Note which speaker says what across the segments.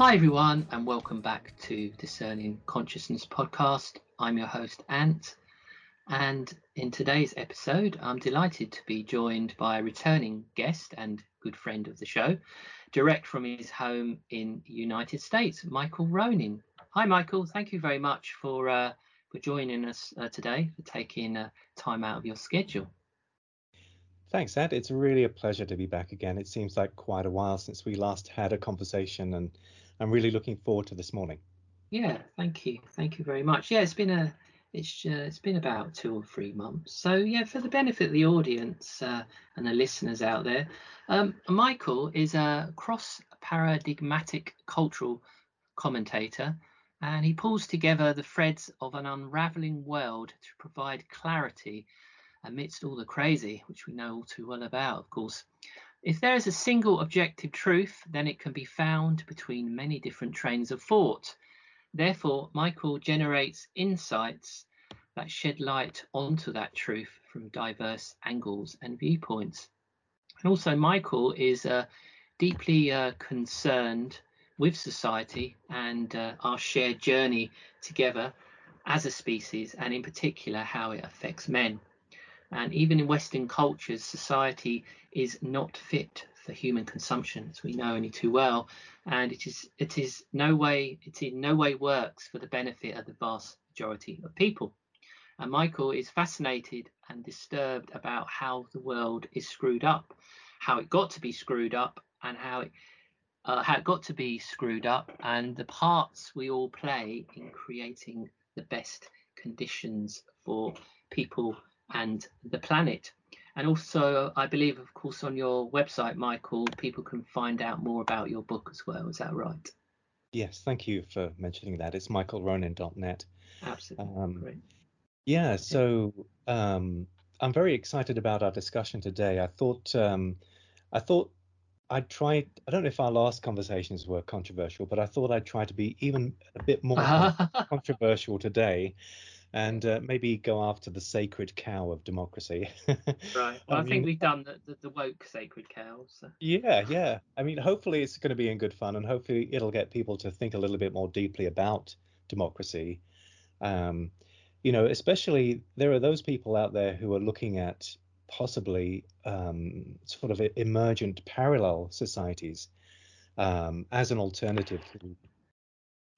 Speaker 1: Hi, everyone, and welcome back to Discerning Consciousness podcast. I'm your host, Ant, and in today's episode, I'm delighted to be joined by a returning guest and good friend of the show, direct from his home in the United States, Michael Ronin. Hi, Michael. Thank you very much for uh, for joining us uh, today, for taking uh, time out of your schedule.
Speaker 2: Thanks, Ed. It's really a pleasure to be back again. It seems like quite a while since we last had a conversation, and I'm really looking forward to this morning.
Speaker 1: Yeah, thank you, thank you very much. Yeah, it's been a it's uh, it's been about two or three months. So yeah, for the benefit of the audience uh, and the listeners out there, um, Michael is a cross paradigmatic cultural commentator, and he pulls together the threads of an unraveling world to provide clarity amidst all the crazy, which we know all too well about, of course. If there is a single objective truth, then it can be found between many different trains of thought. Therefore, Michael generates insights that shed light onto that truth from diverse angles and viewpoints. And also, Michael is uh, deeply uh, concerned with society and uh, our shared journey together as a species, and in particular, how it affects men. And even in Western cultures, society is not fit for human consumption, as we know only too well. And it is it is no way it in no way works for the benefit of the vast majority of people. And Michael is fascinated and disturbed about how the world is screwed up, how it got to be screwed up, and how it uh, how it got to be screwed up, and the parts we all play in creating the best conditions for people and the planet. And also, I believe, of course, on your website, Michael, people can find out more about your book as well. Is that right?
Speaker 2: Yes, thank you for mentioning that. It's michaelronin.net.
Speaker 1: Absolutely. Um, Great.
Speaker 2: Yeah, so um, I'm very excited about our discussion today. I thought um, I thought I'd try. I don't know if our last conversations were controversial, but I thought I'd try to be even a bit more controversial today and uh, maybe go after the sacred cow of democracy.
Speaker 1: right. Well, I, I mean, think we've done the, the, the woke sacred cow. So.
Speaker 2: Yeah, yeah. I mean, hopefully it's going to be in good fun, and hopefully it'll get people to think a little bit more deeply about democracy. Um, you know, especially there are those people out there who are looking at possibly um, sort of emergent parallel societies um, as an alternative to,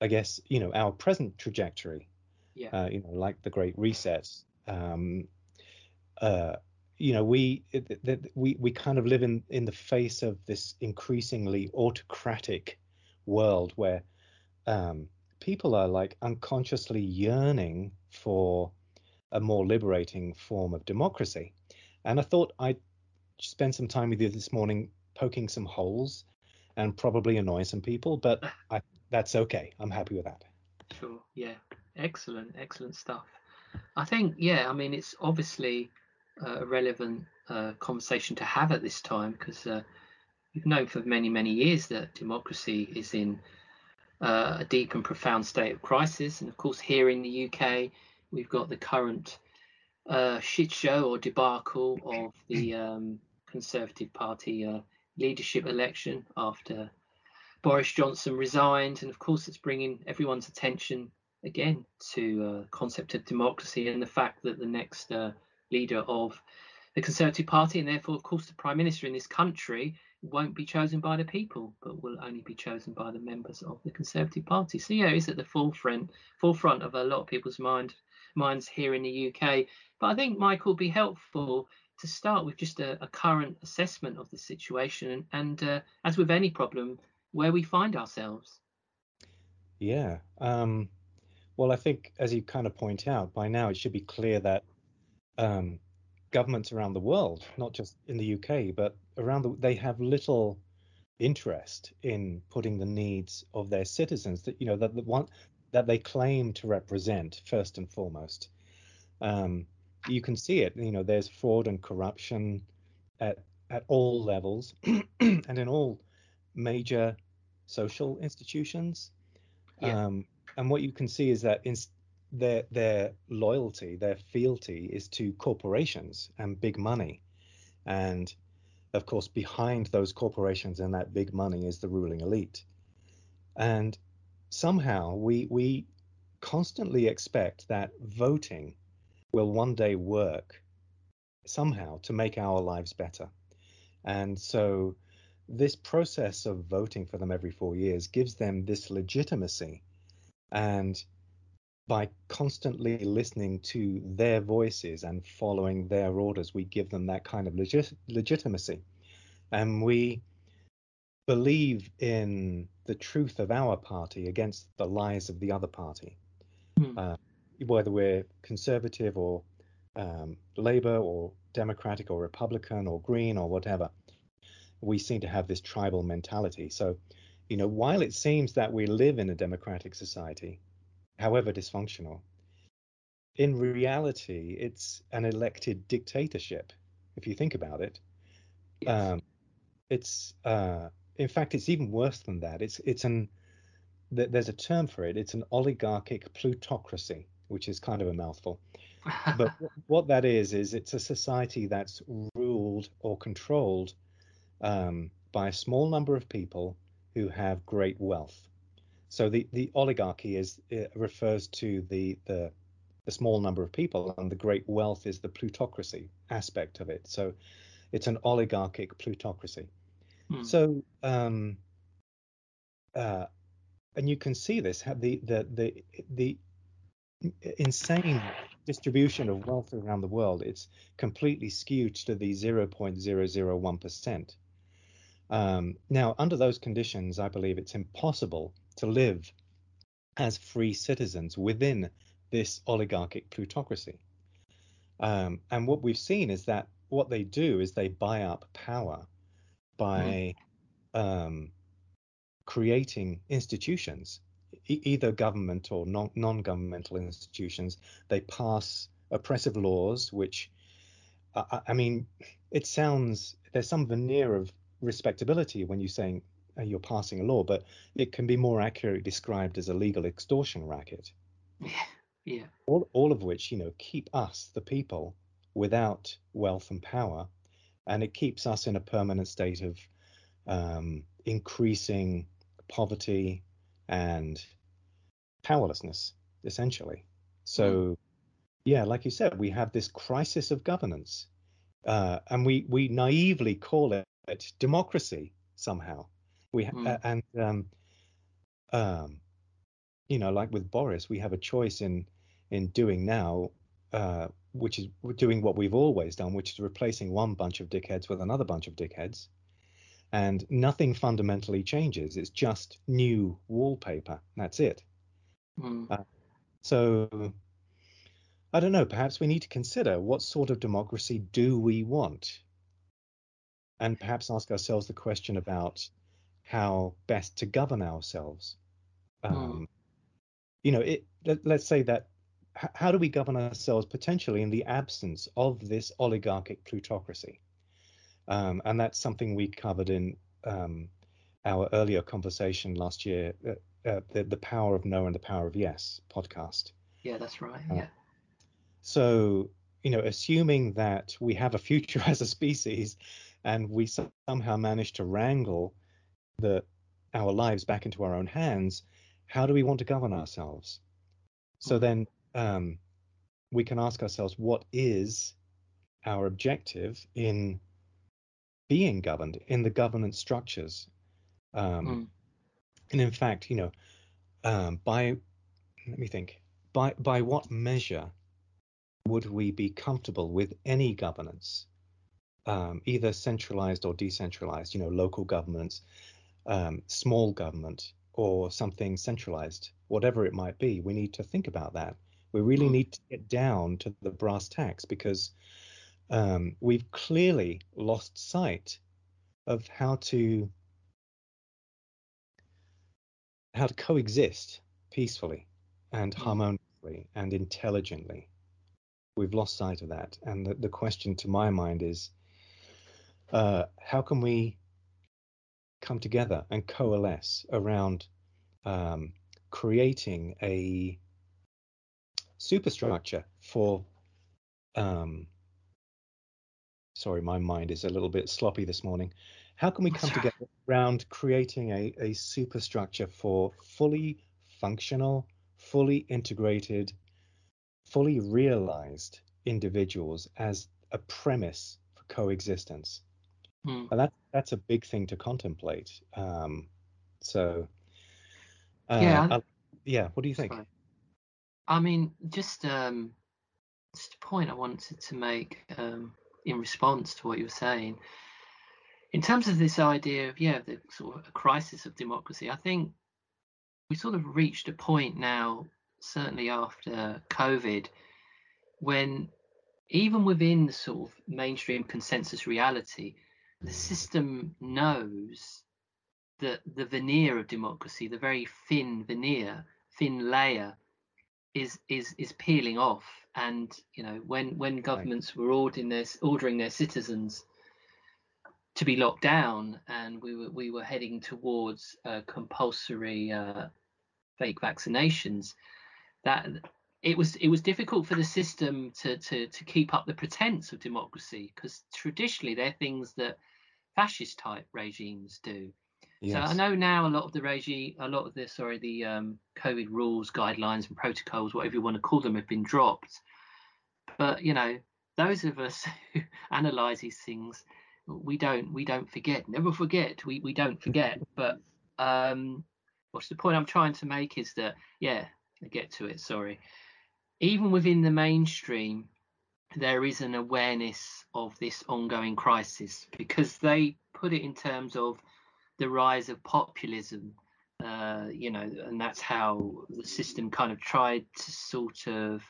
Speaker 2: I guess, you know, our present trajectory
Speaker 1: yeah. uh,
Speaker 2: you know, like the Great Reset. Um, uh, you know, we it, we we kind of live in in the face of this increasingly autocratic world where um, people are like unconsciously yearning for a more liberating form of democracy. And I thought I'd spend some time with you this morning poking some holes and probably annoy some people, but I, that's okay. I'm happy with that.
Speaker 1: Sure. Yeah. Excellent, excellent stuff. I think, yeah, I mean, it's obviously uh, a relevant uh, conversation to have at this time because uh, we've known for many, many years that democracy is in uh, a deep and profound state of crisis. And of course, here in the UK, we've got the current uh, shit show or debacle of the um, Conservative Party uh, leadership election after Boris Johnson resigned. And of course, it's bringing everyone's attention again to uh, concept of democracy and the fact that the next uh, leader of the Conservative Party and therefore, of course, the Prime Minister in this country won't be chosen by the people, but will only be chosen by the members of the Conservative Party. So yeah, it's at the forefront forefront of a lot of people's mind minds here in the UK. But I think Michael will be helpful to start with just a, a current assessment of the situation and, and uh, as with any problem, where we find ourselves.
Speaker 2: Yeah. Um, well, I think, as you kind of point out, by now it should be clear that um, governments around the world, not just in the UK, but around the, they have little interest in putting the needs of their citizens that you know that the one that they claim to represent first and foremost. Um, you can see it. You know, there's fraud and corruption at at all levels and in all major social institutions. Yeah. Um, and what you can see is that in, their their loyalty, their fealty is to corporations and big money, and of course behind those corporations and that big money is the ruling elite. And somehow we we constantly expect that voting will one day work somehow to make our lives better. And so this process of voting for them every four years gives them this legitimacy. And by constantly listening to their voices and following their orders, we give them that kind of legit- legitimacy. And we believe in the truth of our party against the lies of the other party. Mm. Uh, whether we're conservative or um, Labour or Democratic or Republican or Green or whatever, we seem to have this tribal mentality. So, you know, while it seems that we live in a democratic society, however dysfunctional, in reality, it's an elected dictatorship. If you think about it, yes. um, it's uh, in fact it's even worse than that. It's it's an there's a term for it. It's an oligarchic plutocracy, which is kind of a mouthful. but what that is is it's a society that's ruled or controlled um, by a small number of people who have great wealth. So the, the oligarchy is refers to the, the the small number of people, and the great wealth is the plutocracy aspect of it. So it's an oligarchic plutocracy. Hmm. So um, uh, and you can see this the the the the insane distribution of wealth around the world. It's completely skewed to the 0.001 percent. Um, now, under those conditions, I believe it's impossible to live as free citizens within this oligarchic plutocracy. Um, and what we've seen is that what they do is they buy up power by mm. um, creating institutions, e- either government or non- non-governmental institutions. They pass oppressive laws, which, I, I mean, it sounds there's some veneer of respectability when you're saying uh, you're passing a law, but it can be more accurately described as a legal extortion racket.
Speaker 1: Yeah, yeah.
Speaker 2: All, all of which, you know, keep us, the people, without wealth and power, and it keeps us in a permanent state of um, increasing poverty and powerlessness, essentially. So, mm. yeah, like you said, we have this crisis of governance, uh, and we we naively call it democracy somehow. We mm. uh, and um, um, you know, like with Boris, we have a choice in in doing now, uh, which is doing what we've always done, which is replacing one bunch of dickheads with another bunch of dickheads, and nothing fundamentally changes. It's just new wallpaper. That's it. Mm. Uh, so I don't know. Perhaps we need to consider what sort of democracy do we want and perhaps ask ourselves the question about how best to govern ourselves. Hmm. Um, You know, it, let, us say that h- how do we govern ourselves potentially in the absence of this oligarchic plutocracy? Um, and that's something we covered in um, our earlier conversation last year, uh, uh, the, the Power of No and the Power of Yes podcast.
Speaker 1: Yeah, that's right. Uh, yeah.
Speaker 2: So, you know, assuming that we have a future as a species and we somehow manage to wrangle the our lives back into our own hands, how do we want to govern ourselves? So then um, we can ask ourselves, what is our objective in being governed in the governance structures? Um, mm. And in fact, you know, um, by let me think, by by what measure would we be comfortable with any governance um, either centralized or decentralized, you know, local governments, um, small government, or something centralized, whatever it might be. We need to think about that. We really mm. need to get down to the brass tacks because um, we've clearly lost sight of how to how to coexist peacefully and mm. harmoniously and intelligently. We've lost sight of that. And the, the question to my mind is uh, how can we come together and coalesce around um, creating a superstructure for um, sorry my mind is a little bit sloppy this morning How can we come together around creating a, a superstructure for fully functional, fully integrated, fully realized individuals as a premise for coexistence? Mm. And that, that's a big thing to contemplate. Um, so, uh, yeah, I, yeah. What do you think?
Speaker 1: I mean, just um, just a point I wanted to make um, in response to what you were saying. In terms of this idea of yeah, the sort of a crisis of democracy, I think we sort of reached a point now, certainly after COVID, when even within the sort of mainstream consensus reality, the system knows that the veneer of democracy, the very thin veneer, thin layer, is is is peeling off. And you know, when when governments were ordering their ordering their citizens to be locked down, and we were we were heading towards uh, compulsory uh, fake vaccinations, that it was it was difficult for the system to to to keep up the pretense of democracy because traditionally they're things that fascist type regimes do. Yes. So I know now a lot of the regime, a lot of the sorry, the um, COVID rules, guidelines, and protocols, whatever you want to call them, have been dropped. But you know, those of us who analyze these things, we don't we don't forget. Never forget. We we don't forget. but um, what's the point I'm trying to make is that yeah, I get to it. Sorry. Even within the mainstream, there is an awareness of this ongoing crisis because they put it in terms of the rise of populism, uh, you know, and that's how the system kind of tried to sort of,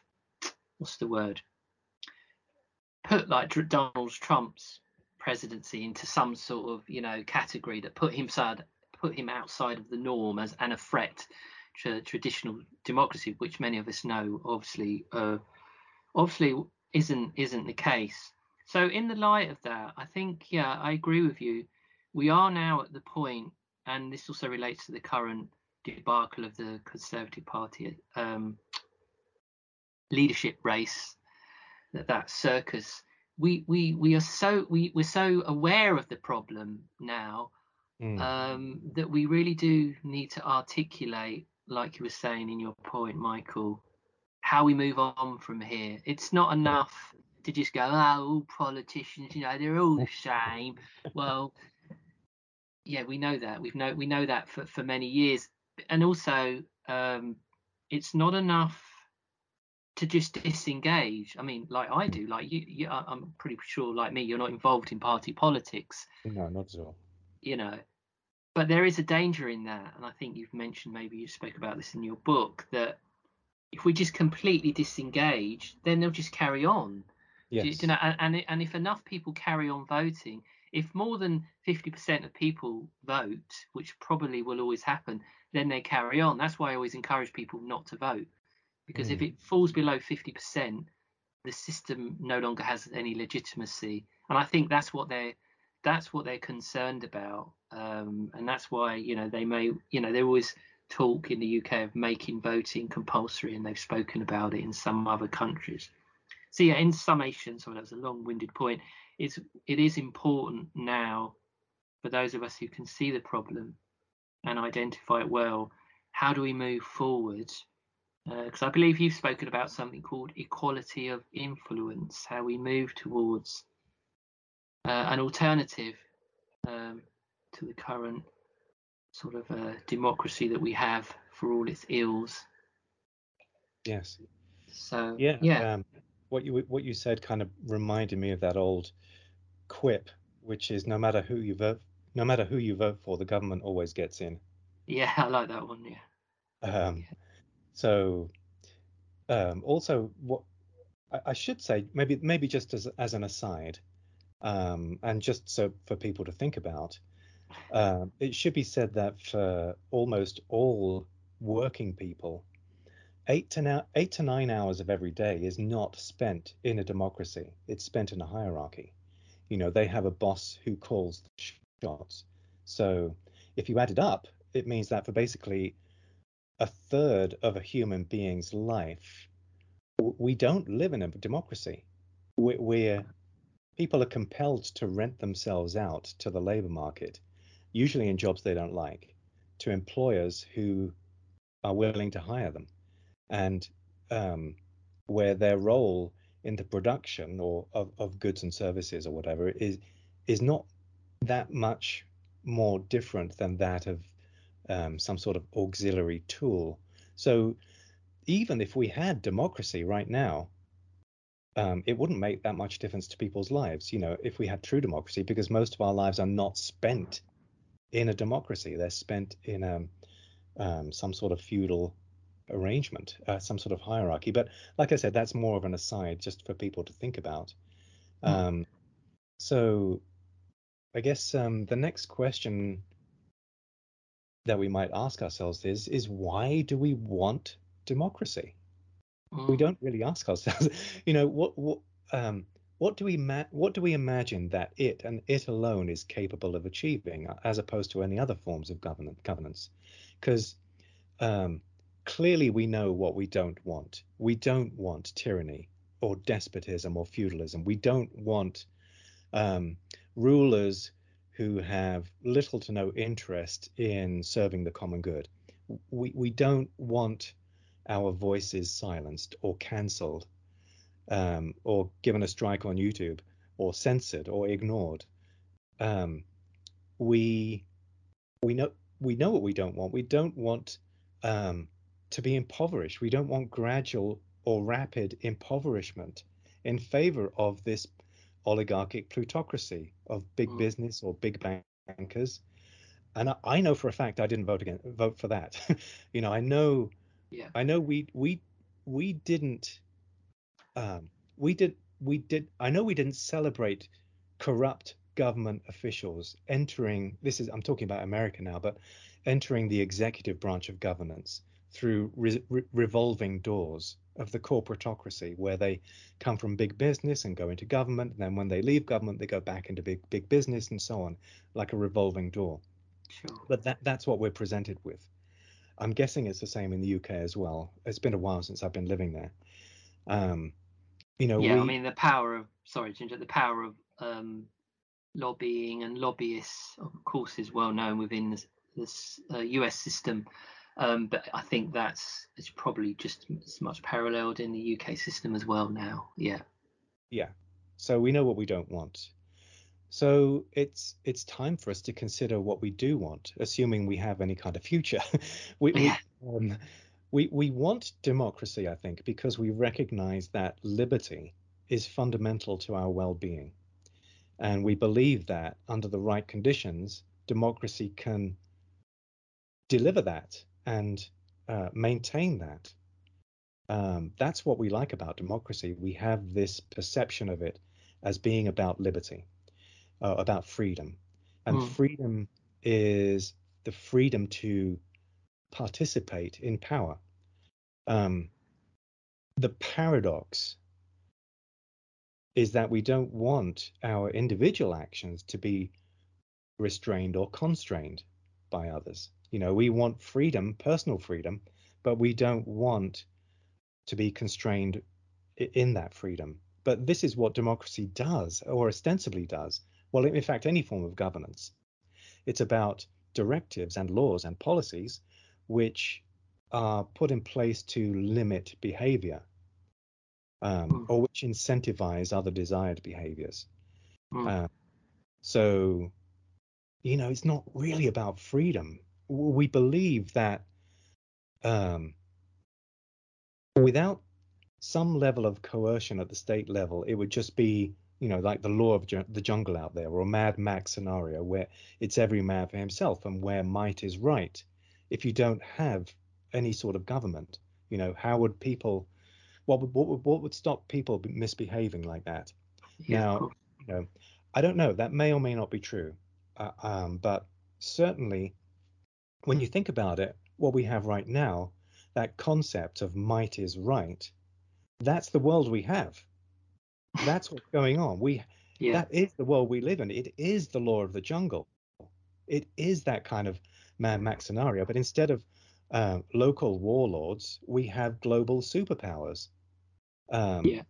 Speaker 1: what's the word, put like Donald Trump's presidency into some sort of, you know, category that put him side, put him outside of the norm as and a threat to traditional democracy, which many of us know obviously, uh, obviously isn't isn't the case. So in the light of that, I think yeah, I agree with you. We are now at the point, and this also relates to the current debacle of the Conservative Party um, leadership race, that that circus. We we we are so we we're so aware of the problem now mm. um, that we really do need to articulate, like you were saying in your point, Michael, how we move on from here. It's not enough to just go, oh, all politicians, you know, they're all the same. well, yeah, we know that. We've know we know that for, for many years. And also, um, it's not enough to just disengage. I mean, like I do, like you, you I'm pretty sure, like me, you're not involved in party politics.
Speaker 2: No, not at all.
Speaker 1: You know, but there is a danger in that, and I think you've mentioned, maybe you spoke about this in your book, that if we just completely disengage, then they'll just carry on. Yes. You, you know, and, and and if enough people carry on voting, if more than 50% of people vote, which probably will always happen, then they carry on. That's why I always encourage people not to vote, because mm. if it falls below 50%, the system no longer has any legitimacy, and I think that's what they're that's what they're concerned about, um, and that's why you know they may you know they're always talk in the UK of making voting compulsory, and they've spoken about it in some other countries. So yeah, in summation, so that was a long-winded point. It's it is important now for those of us who can see the problem and identify it well. How do we move forward? Because uh, I believe you've spoken about something called equality of influence. How we move towards uh, an alternative um, to the current sort of a democracy that we have for all its ills.
Speaker 2: Yes.
Speaker 1: So
Speaker 2: yeah, yeah. Um, what you what you said kind of reminded me of that old quip, which is no matter who you vote, no matter who you vote for, the government always gets in.
Speaker 1: Yeah, I like that one. Yeah.
Speaker 2: Um, yeah. So, um, also, what I, I, should say, maybe maybe just as as an aside, um, and just so for people to think about, uh, it should be said that for almost all working people, eight to, now, eight to nine hours of every day is not spent in a democracy. It's spent in a hierarchy. You know, they have a boss who calls the shots. So if you add it up, it means that for basically a third of a human being's life, we don't live in a democracy. We're people are compelled to rent themselves out to the labor market, usually in jobs they don't like, to employers who are willing to hire them, and um, where their role in the production or of, of goods and services or whatever is is not that much more different than that of um, some sort of auxiliary tool. So even if we had democracy right now, um, it wouldn't make that much difference to people's lives. You know, if we had true democracy, because most of our lives are not spent in a democracy, they're spent in a, um, um, some sort of feudal arrangement, uh, some sort of hierarchy. But like I said, that's more of an aside just for people to think about. Mm. Um, so I guess um, the next question that we might ask ourselves is is why do we want democracy? Mm. We don't really ask ourselves, you know, what what um, what do we ma- what do we imagine that it and it alone is capable of achieving, uh, as opposed to any other forms of governance? Governance, because um, clearly we know what we don't want. We don't want tyranny or despotism or feudalism. We don't want um, rulers who have little to no interest in serving the common good. We, we don't want our voices silenced or cancelled um, or given a strike on YouTube or censored or ignored. Um, we we know we know what we don't want. We don't want um, to be impoverished. We don't want gradual or rapid impoverishment in favor of this oligarchic plutocracy of big mm. business or big bankers. And I, I, know for a fact I didn't vote again vote for that. you know, I know yeah. I know we we we didn't um, we did we did I know we didn't celebrate corrupt government officials entering this is I'm talking about America now, but entering the executive branch of governance through re- re- revolving doors of the corporatocracy, where they come from big business and go into government, and then when they leave government, they go back into big big business and so on, like a revolving door. Sure. But that that's what we're presented with. I'm guessing it's the same in the UK as well. It's been a while since I've been living there. Um, you know,
Speaker 1: yeah, we, I mean the power of sorry, Ginger, the power of um, lobbying and lobbyists, of course, is well known within this, this uh, US system. Um, but I think that's it's probably just as much paralleled in the UK system as well now. Yeah.
Speaker 2: Yeah. So we know what we don't want. So it's it's time for us to consider what we do want, assuming we have any kind of future. we, yeah. we, um, we we want democracy, I think, because we recognize that liberty is fundamental to our well-being, and we believe that under the right conditions, democracy can deliver that and uh, maintain that. Um, that's what we like about democracy. We have this perception of it as being about liberty, uh, about freedom. And mm. freedom is the freedom to participate in power. Um, the paradox is that we don't want our individual actions to be restrained or constrained by others. You know, we want freedom, personal freedom, but we don't want to be constrained in that freedom. But this is what democracy does, or ostensibly does. Well, in fact, any form of governance. It's about directives and laws and policies which are put in place to limit behavior um, mm. or which incentivize other desired behaviors. Mm. Uh, so, you know, it's not really about freedom we believe that um, without some level of coercion at the state level, it would just be, you know, like the law of ju- the jungle out there, or a Mad Max scenario where it's every man for himself and where might is right. If you don't have any sort of government, you know, how would people? What would what would, what would stop people misbehaving like that? Yeah, now, you know, I don't know. That may or may not be true, uh, um, but certainly when you think about it, what we have right now, that concept of might is right, that's the world we have. That's what's going on. We yeah. that is the world we live in. It is the law of the jungle. It is that kind of Mad Max scenario. But instead of uh, local warlords, we have global superpowers. Um, yeah.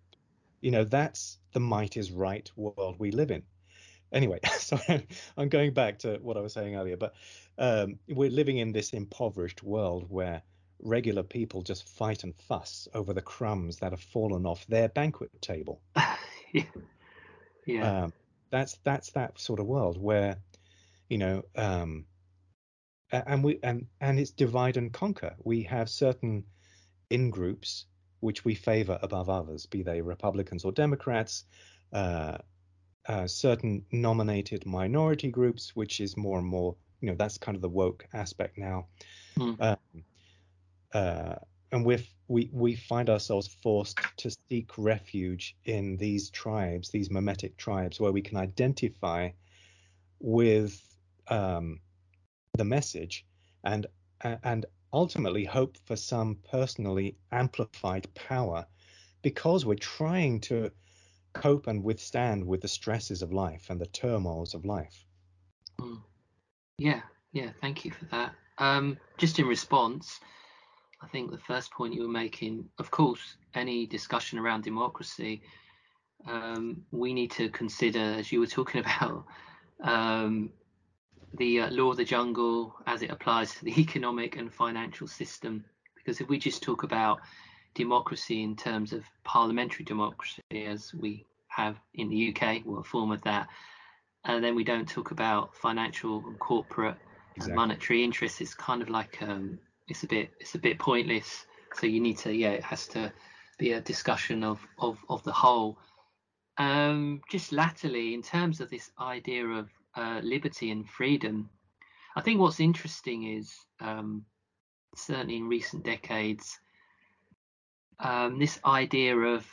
Speaker 2: you know, that's the might is right world we live in. Anyway, sorry, I'm going back to what I was saying earlier, but um, we're living in this impoverished world where regular people just fight and fuss over the crumbs that have fallen off their banquet table.
Speaker 1: yeah. yeah.
Speaker 2: Um, that's that's that sort of world where, you know, um, and we and and it's divide and conquer. We have certain in groups which we favor above others, be they Republicans or Democrats. Uh, uh, certain nominated minority groups, which is more and more, you know, that's kind of the woke aspect now. Mm. Um, uh, and we we we find ourselves forced to seek refuge in these tribes, these mimetic tribes, where we can identify with um, the message and and ultimately hope for some personally amplified power because we're trying to cope and withstand with the stresses of life and the turmoils of life.
Speaker 1: Mm. Yeah, yeah, thank you for that. Um, just in response, I think the first point you were making, of course, any discussion around democracy, um, we need to consider, as you were talking about, um, the uh, law of the jungle as it applies to the economic and financial system. Because if we just talk about democracy in terms of parliamentary democracy, as we have in the UK, or a form of that, and then we don't talk about financial and corporate exactly. and monetary interests, it's kind of like um, it's a bit it's a bit pointless. So you need to yeah, it has to be a discussion of of of the whole. Um, just latterly, in terms of this idea of uh, liberty and freedom, I think what's interesting is um, certainly in recent decades um, this idea of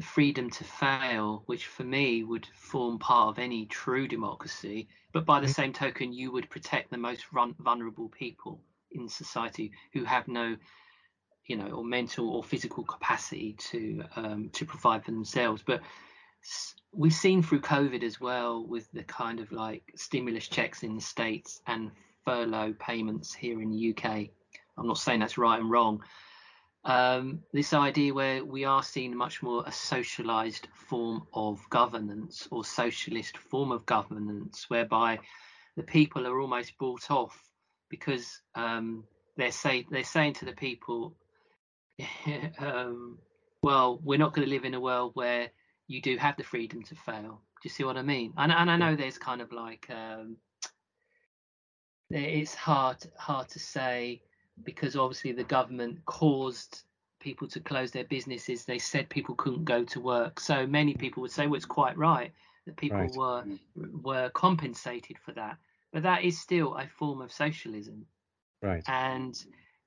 Speaker 1: freedom to fail, which for me would form part of any true democracy, but by the mm-hmm. same token, you would protect the most run- vulnerable people in society who have no you know or mental or physical capacity to um, to provide for themselves but we've seen through covid as well with the kind of like stimulus checks in the states and furlough payments here in the uk i'm not saying that's right and wrong. Um, this idea where we are seeing much more a socialized form of governance or socialist form of governance whereby the people are almost bought off because um, they're say they're saying to the people, um, well, we're not going to live in a world where you do have the freedom to fail. Do you see what I mean? And, and I know there's kind of like um, it's hard hard to say because obviously the government caused people to close their businesses. They said people couldn't go to work. So many people would say, well, it's quite right that people right. were were compensated for that but that is still a form of socialism.
Speaker 2: Right.
Speaker 1: And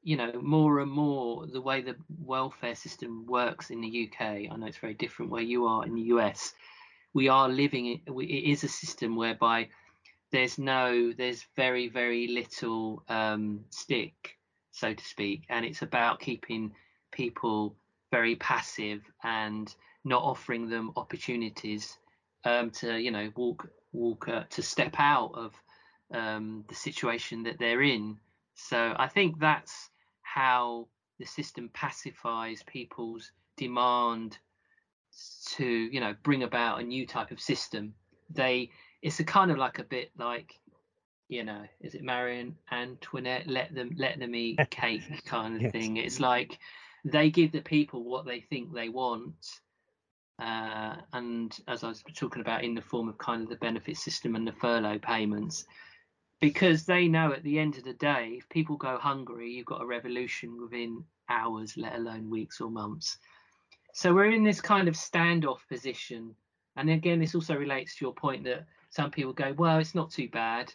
Speaker 1: you know, more and more the way the welfare system works in the UK, I know it's very different where you are in the US. We are living it. It is a system whereby there's no, there's very, very little um, stick, so to speak, and it's about keeping people very passive and not offering them opportunities um, to, you know, walk, walk, uh, to step out of um, the situation that they're in. So I think that's how the system pacifies people's demand to, you know, bring about a new type of system. They, it's a kind of like a bit like, you know, is it Marie Antoinette? Let them, let them eat cake kind of yes. thing. It's like they give the people what they think they want. Uh, and as I was talking about in the form of kind of the benefit system and the furlough payments, because they know at the end of the day, if people go hungry, you've got a revolution within hours, let alone weeks or months. So we're in this kind of standoff position. And again, this also relates to your point that some people go, well, it's not too bad.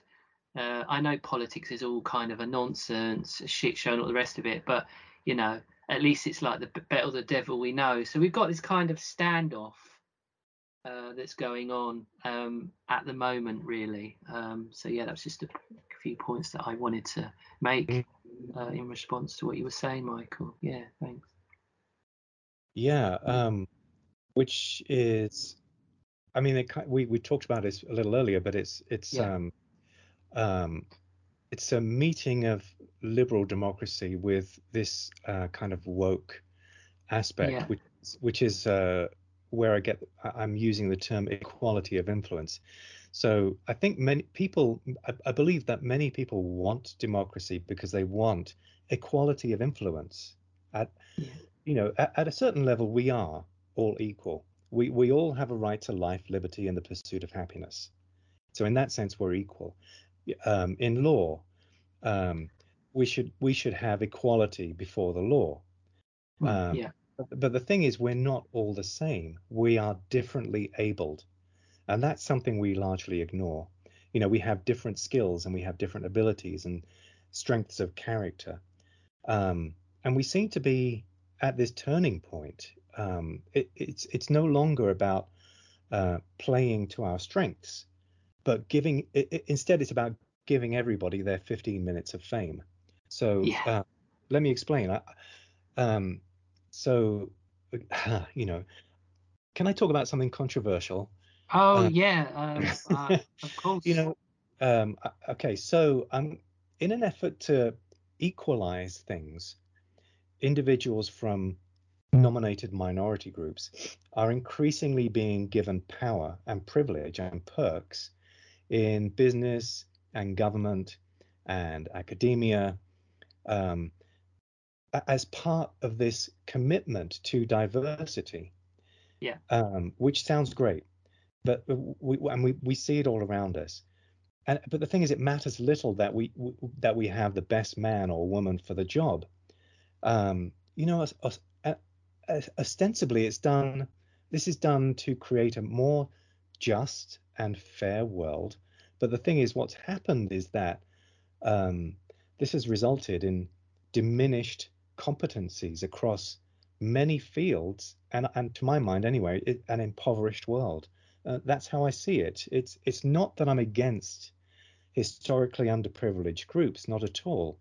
Speaker 1: Uh, I know politics is all kind of a nonsense, a shit show, and all the rest of it, but you know, at least it's like the better the devil we know. So we've got this kind of standoff uh, that's going on um, at the moment, really. Um, so yeah, that's just a few points that I wanted to make mm. uh, in response to what you were saying, Michael. Yeah, thanks.
Speaker 2: Yeah, um, which is, I mean, it, we we talked about this a little earlier, but it's it's yeah. um, um, it's a meeting of liberal democracy with this uh, kind of woke aspect, yeah. which which is uh, where I get I'm using the term equality of influence. So I think many people, I, I believe that many people want democracy because they want equality of influence. At yeah. you know, at, at a certain level, we are all equal. We we all have a right to life, liberty, and the pursuit of happiness. So in that sense, we're equal. Um, in law, um, we should we should have equality before the law.
Speaker 1: Hmm, um, yeah.
Speaker 2: But, the thing is, we're not all the same. We are differently abled, and that's something we largely ignore. You know, we have different skills and we have different abilities and strengths of character, um, and we seem to be at this turning point. Um, it, it's it's no longer about uh, playing to our strengths, but giving. It, it, instead, it's about giving everybody their 15 minutes of fame. So yeah. uh, let me explain. I, um, so you know, can I talk about something controversial?
Speaker 1: Oh uh, yeah, um, uh, of course.
Speaker 2: You know, um, okay. So um, in an effort to equalize things, individuals from nominated minority groups are increasingly being given power and privilege and perks in business and government and academia um, as part of this commitment to diversity.
Speaker 1: Yeah.
Speaker 2: Um, which sounds great, but we and we, we see it all around us. And but the thing is, it matters little that we that we have the best man or woman for the job. Um, you know, ostensibly, it's done. This is done to create a more just and fair world. But the thing is, what's happened is that um, this has resulted in diminished competencies across many fields, and, and to my mind, anyway, it, an impoverished world. Uh, that's how I see it. It's it's not that I'm against historically underprivileged groups, not at all.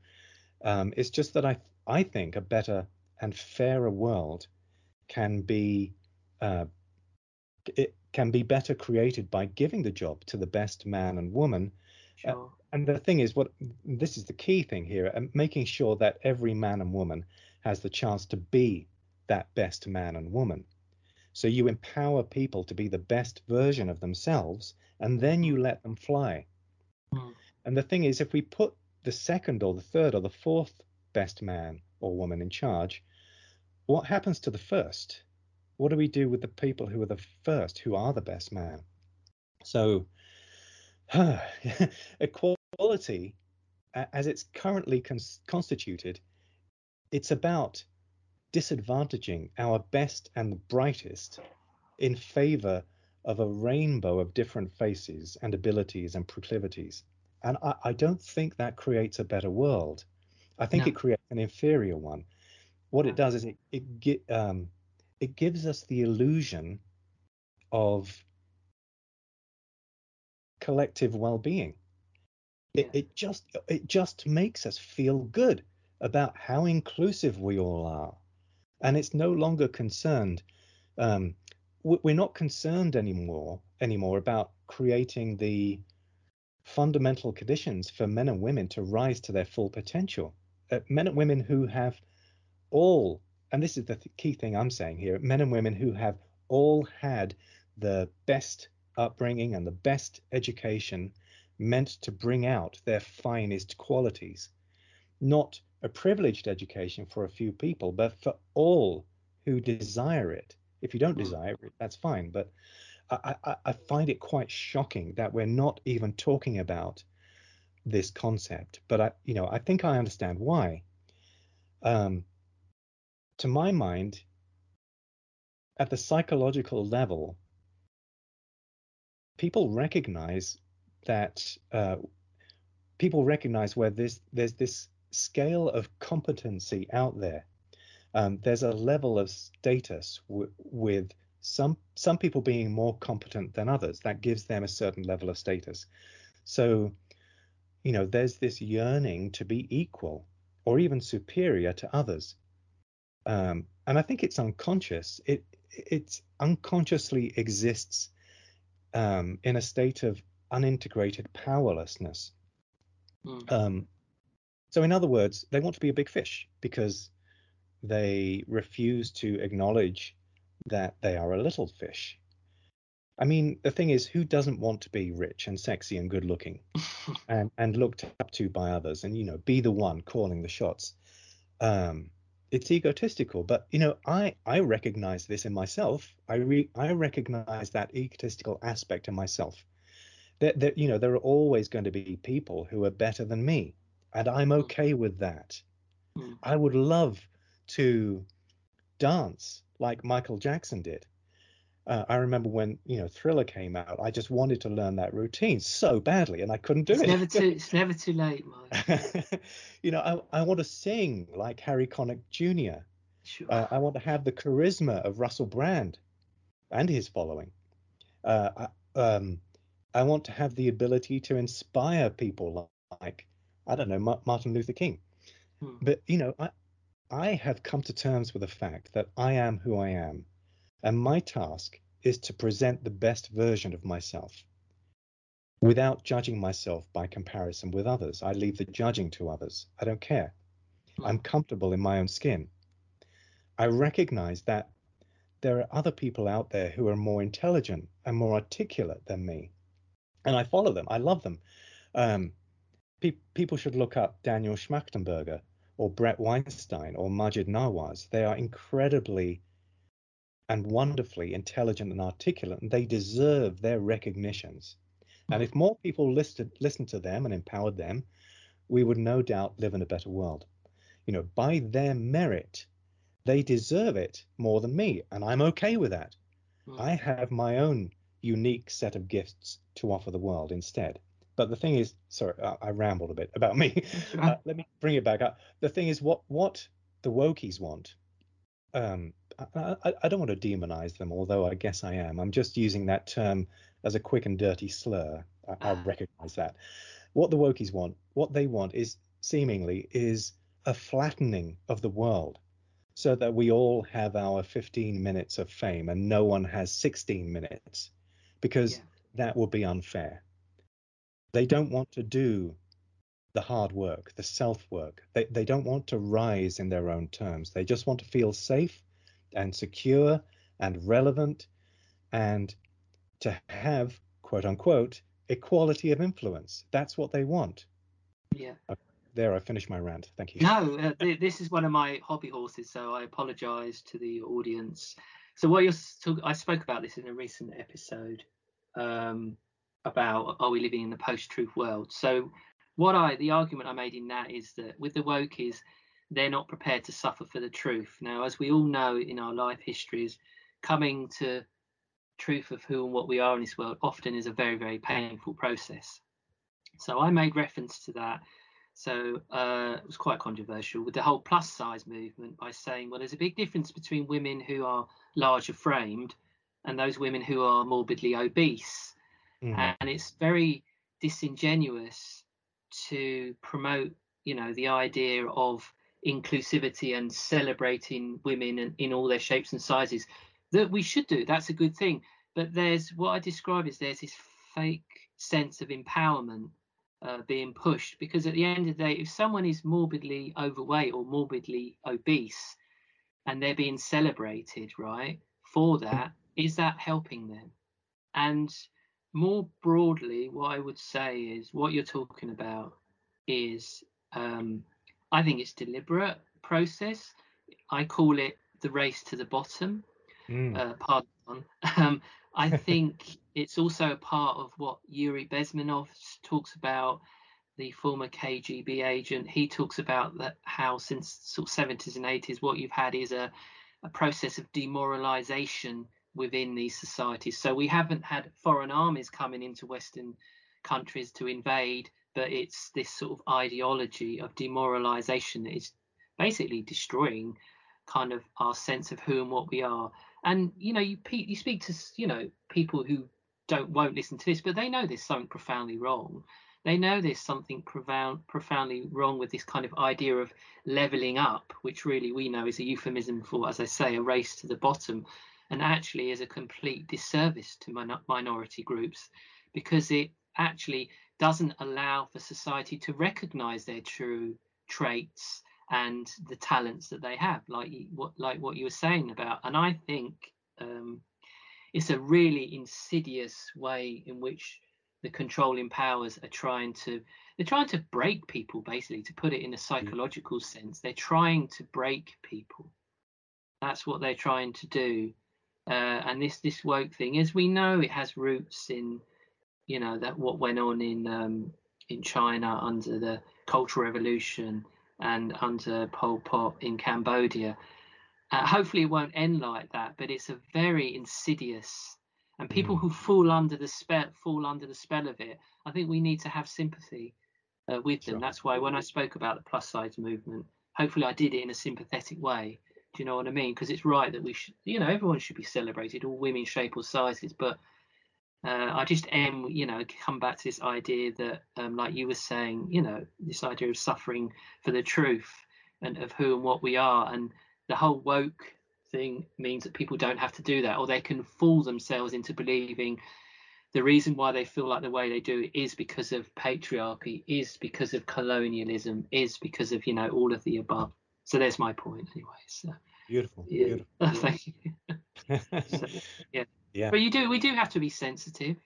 Speaker 2: Um, it's just that I I think a better and fairer world can be uh, it can be better created by giving the job to the best man and woman.
Speaker 1: Uh, sure.
Speaker 2: And the thing is, what this is the key thing here, and making sure that every man and woman has the chance to be that best man and woman. So you empower people to be the best version of themselves, and then you let them fly. Mm. And the thing is, if we put the second or the third or the fourth best man or woman in charge, what happens to the first? What do we do with the people who are the first, who are the best man? So, equality, as it's currently cons- constituted, it's about disadvantaging our best and brightest in favor of a rainbow of different faces and abilities and proclivities. And I, I don't think that creates a better world. I think no. it creates an inferior one. What it does is it it, um, it gives us the illusion of collective well-being. Yeah. It, it just it just makes us feel good about how inclusive we all are, and it's no longer concerned. Um, we're not concerned anymore anymore about creating the fundamental conditions for men and women to rise to their full potential. Uh, men and women who have all, and this is the th- key thing I'm saying here, men and women who have all had the best upbringing and the best education meant to bring out their finest qualities. Not a privileged education for a few people, but for all who desire it. If you don't hmm. desire it, that's fine. But I, I, I find it quite shocking that we're not even talking about this concept. But I, you know, I think I understand why. Um, to my mind, at the psychological level, people recognize that uh, people recognize where this there's this scale of competency out there. Um, there's a level of status w- with some some people being more competent than others. That gives them a certain level of status. So, you know, there's this yearning to be equal or even superior to others. Um, and I think it's unconscious. It it unconsciously exists um, in a state of unintegrated powerlessness. Mm. Um, so, in other words, they want to be a big fish because they refuse to acknowledge that they are a little fish. I mean, the thing is, who doesn't want to be rich and sexy and good looking and, and looked up to by others and, you know, be the one calling the shots? Um, it's egotistical, but you know, I I recognize this in myself. I re, I recognize that egotistical aspect in myself. That that you know, there are always going to be people who are better than me, and I'm
Speaker 1: Mm.
Speaker 2: okay with that.
Speaker 1: Mm.
Speaker 2: I would love to dance like Michael Jackson did. Uh, I remember when you know Thriller came out, I just wanted to learn that routine so badly, and I couldn't do
Speaker 1: It's
Speaker 2: it.
Speaker 1: never too it's never too late, Mike.
Speaker 2: you know, I, I want to sing like Harry Connick Jr.
Speaker 1: Sure.
Speaker 2: Uh, I want to have the charisma of Russell Brand and his following. Uh, I, um, I want to have the ability to inspire people like, I don't know, Ma- Martin Luther King.
Speaker 1: Hmm.
Speaker 2: But, you know, I, I have come to terms with the fact that I am who I am. And my task is to present the best version of myself without judging myself by comparison with others. I leave the judging to others. I don't care. I'm comfortable in my own skin. I recognize that there are other people out there who are more intelligent and more articulate than me. And I follow them. I love them. Um, pe- people should look up Daniel Schmachtenberger or Bret Weinstein or Maajid Nawaz. They are incredibly and wonderfully intelligent and articulate, and they deserve their recognitions. And if more people listed, listened to them and empowered them, we would no doubt live in a better world. You know, by their merit, they deserve it more than me, and I'm okay with that.
Speaker 1: Mm.
Speaker 2: I have my own unique set of gifts to offer the world instead. But the thing is, sorry, I, I rambled a bit about me. Uh, let me bring it back up. The thing is, what what the wokies want. Um, I, I, I don't want to demonize them, although I guess I am. I'm just using that term as a quick and dirty slur. I, I
Speaker 1: Ah.
Speaker 2: recognize that. What the wokies want, what they want is seemingly is a flattening of the world so that we all have our 15 minutes of fame and no one has 16 minutes because
Speaker 1: Yeah.
Speaker 2: that would be unfair. They don't want to do the hard work, the self work. They, they don't want to rise in their own terms. They just want to feel safe and secure and relevant and to have, quote unquote, equality of influence. That's what they want.
Speaker 1: yeah.
Speaker 2: There, I finished my rant. Thank you.
Speaker 1: No, uh, th- this is one of my hobby horses, so I apologise to the audience. So what you're talk- I spoke about this in a recent episode um, about are we living in the post-truth world? So what I the argument I made in that is that with the wokies, they're not prepared to suffer for the truth. Now, as we all know in our life histories, coming to truth of who and what we are in this world often is a very very painful process. So I made reference to that so uh, it was quite controversial with the whole plus size movement by saying, well, there's a big difference between women who are larger framed and those women who are morbidly obese.
Speaker 2: Mhm.
Speaker 1: And it's very disingenuous to promote, you know, the idea of inclusivity and celebrating women in, in all their shapes and sizes. That we should do. That's a good thing. But there's what I describe is there's this fake sense of empowerment uh, being pushed because at the end of the day, if someone is morbidly overweight or morbidly obese and they're being celebrated, right, for that, is that helping them? And more broadly, what I would say is what you're talking about is, um, I think it's a deliberate process. I call it the race to the bottom
Speaker 2: Mm.
Speaker 1: uh, pardon. Um, I think it's also a part of what Yuri Bezmenov talks about, the former KGB agent. He talks about that how since sort of 70s and 80s, what you've had is a, a process of demoralization within these societies. So we haven't had foreign armies coming into Western countries to invade, but it's this sort of ideology of demoralization that is basically destroying kind of our sense of who and what we are. And you know you you speak to you know people who don't won't listen to this but they know there's something profoundly wrong. They know there's something profound profoundly wrong with this kind of idea of leveling up which really we know is a euphemism for as i say a race to the bottom and actually is a complete disservice to min- minority groups because it actually doesn't allow for society to recognize their true traits and the talents that they have like what like what you were saying about and i think um, it's a really insidious way in which the controlling powers are trying to they're trying to break people basically to put it in a psychological sense. They're trying to break people. That's what they're trying to do. Uh, and this this woke thing as we know it has roots in you know that what went on in um, in China under the Cultural Revolution and under Pol Pot in Cambodia. Uh, hopefully, it won't end like that, but it's a very insidious. And people mm. who fall under the spell fall under the spell of it. I think we need to have sympathy uh, with them. Sure. That's why when I spoke about the plus size movement, hopefully I did it in a sympathetic way. Do you know what I mean? Because it's right that we should, you know, everyone should be celebrated, all women, shape or sizes. But uh, I just am, you know, come back to this idea that, um, like you were saying, you know, this idea of suffering for the truth and of who and what we are, and the whole woke thing means that people don't have to do that, or they can fool themselves into believing the reason why they feel like the way they do is because of patriarchy, is because of colonialism, is because of you know all of the above. So there's my point, anyway. So,
Speaker 2: beautiful. Yeah. Beautiful.
Speaker 1: Thank you. so, yeah. Yeah. But you do we do have to be sensitive.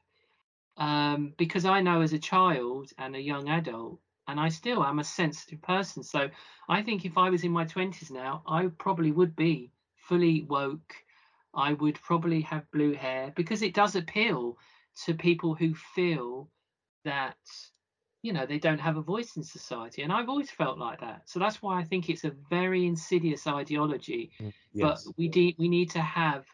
Speaker 1: Um, because I know as a child and a young adult, and I still am a sensitive person. So I think if I was in my twenties now, I probably would be fully woke. I would probably have blue hair because it does appeal to people who feel that you know they don't have a voice in society and i've always felt like that so that's why i think it's a very insidious ideology mm, yes. but we de- we need to have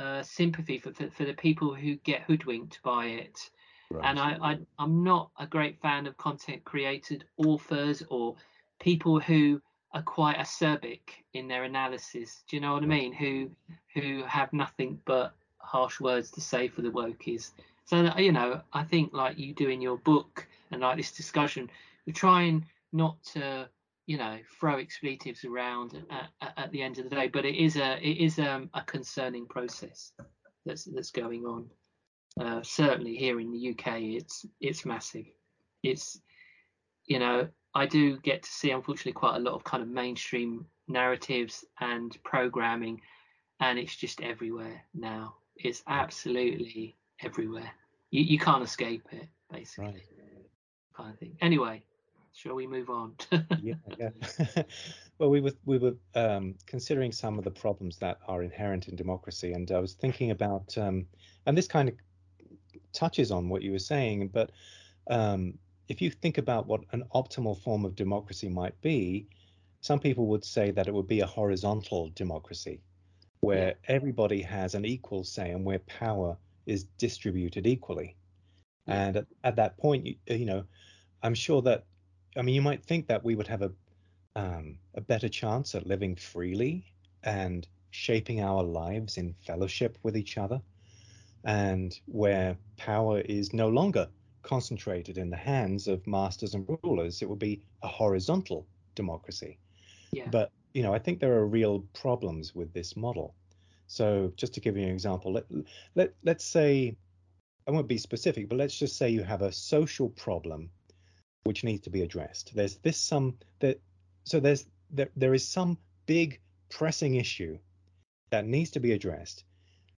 Speaker 1: uh, sympathy for, for, for the people who get hoodwinked by it. Right. And I, I I'm not a great fan of content created authors or people who are quite acerbic in their analysis. Do you know what I mean? Who who have nothing but harsh words to say for the wokies. So you know, I think like you do in your book and like this discussion, we're trying not to you know throw expletives around at, at, the end of the day but it is a it is um, a concerning process that's that's going on. Uh, certainly here in the UK it's it's massive. It's you know I do get to see unfortunately quite a lot of kind of mainstream narratives and programming and it's just everywhere now. It's absolutely everywhere. You, you can't escape it basically right. kind of thing. Anyway shall we move on?
Speaker 2: yeah, yeah. well, we were we were um, considering some of the problems that are inherent in democracy, and I was thinking about, um, and this kind of touches on what you were saying, but um, if you think about what an optimal form of democracy might be, some people would say that it would be a horizontal democracy, where yeah. everybody has an equal say and where power is distributed equally. Yeah. And at, at, that point, you, you know, I'm sure that I mean, you might think that we would have a um, a better chance at living freely and shaping our lives in fellowship with each other, and where power is no longer concentrated in the hands of masters and rulers. It would be a horizontal democracy. Yeah. But you know, I think there are real problems with this model. So just to give you an example, let, let let's say I won't be specific, but let's just say you have a social problem which needs to be addressed. There's this some that so there's there, there is some big pressing issue that needs to be addressed,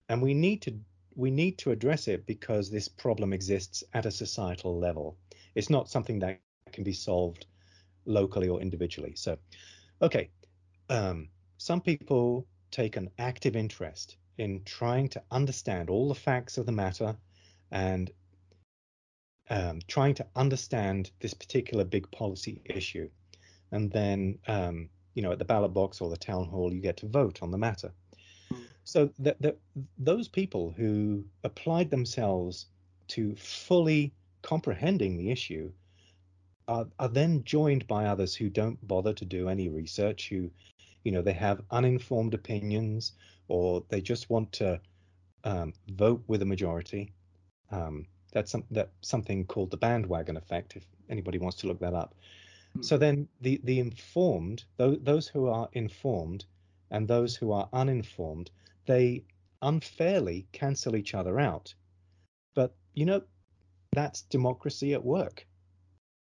Speaker 2: and we need to we need to address it because this problem exists at a societal level. It's not something that can be solved locally or individually. So, okay, um, some people take an active interest in trying to understand all the facts of the matter and um, trying to understand this particular big policy issue. And then, um, you know, at the ballot box or the town hall, you get to vote on the matter. So that, that those people who applied themselves to fully comprehending the issue are, are then joined by others who don't bother to do any research, who, you know, they have uninformed opinions or they just want to um, vote with a majority. Um, that's some, that something called the bandwagon effect. If anybody wants to look that up. Mm. So then the the informed, those, those who are informed, and those who are uninformed, they unfairly cancel each other out. But you know, that's democracy at work.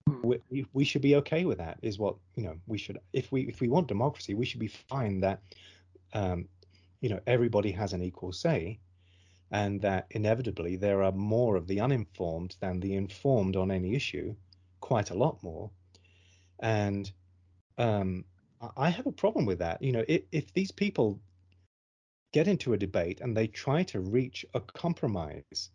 Speaker 2: Hmm. We, we should be okay with that. Is what you know. We should, if we if we want democracy, we should be fine that um, you know everybody has an equal say, and that inevitably there are more of the uninformed than the informed on any issue, quite a lot more, and um, I have a problem with that. You know, if, if these people get into a debate and they try to reach a compromise,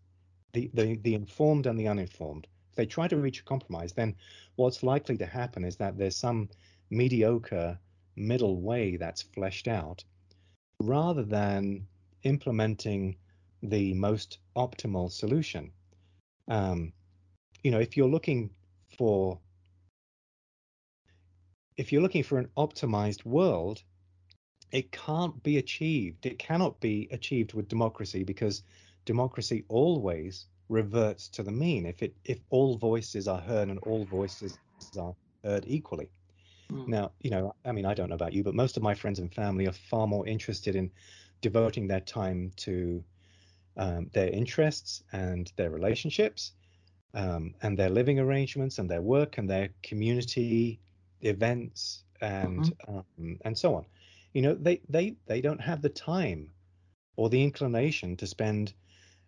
Speaker 2: the, the, the informed and the uninformed, if they try to reach a compromise, then what's likely to happen is that there's some mediocre middle way that's fleshed out rather than implementing the most optimal solution. Um, you know, if you're looking for if you're looking for an optimized world, it can't be achieved. It cannot be achieved with democracy because democracy always reverts to the mean if it if all voices are heard and all voices are heard equally. Mm. Now, you know, I mean, I don't know about you, but most of my friends and family are far more interested in devoting their time to um, their interests and their relationships um, and their living arrangements and their work and their community events and mm-hmm. um, and so on. You know, they they they don't have the time or the inclination to spend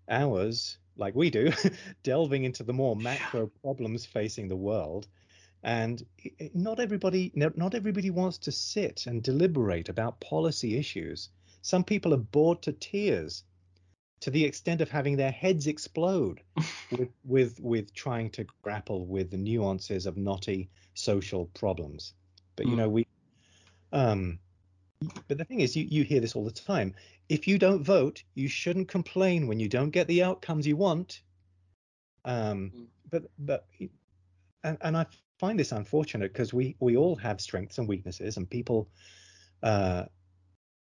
Speaker 2: hours like we do delving into the more macro problems facing the world and not everybody not everybody wants to sit and deliberate about policy issues some people are bored to tears to the extent of having their heads explode with, with with trying to grapple with the nuances of knotty social problems. But you mm. know we um but the thing is you you hear this all the time. If you don't vote, you shouldn't complain when you don't get the outcomes you want. Um mm. but but and, and I find this unfortunate because we we all have strengths and weaknesses and people uh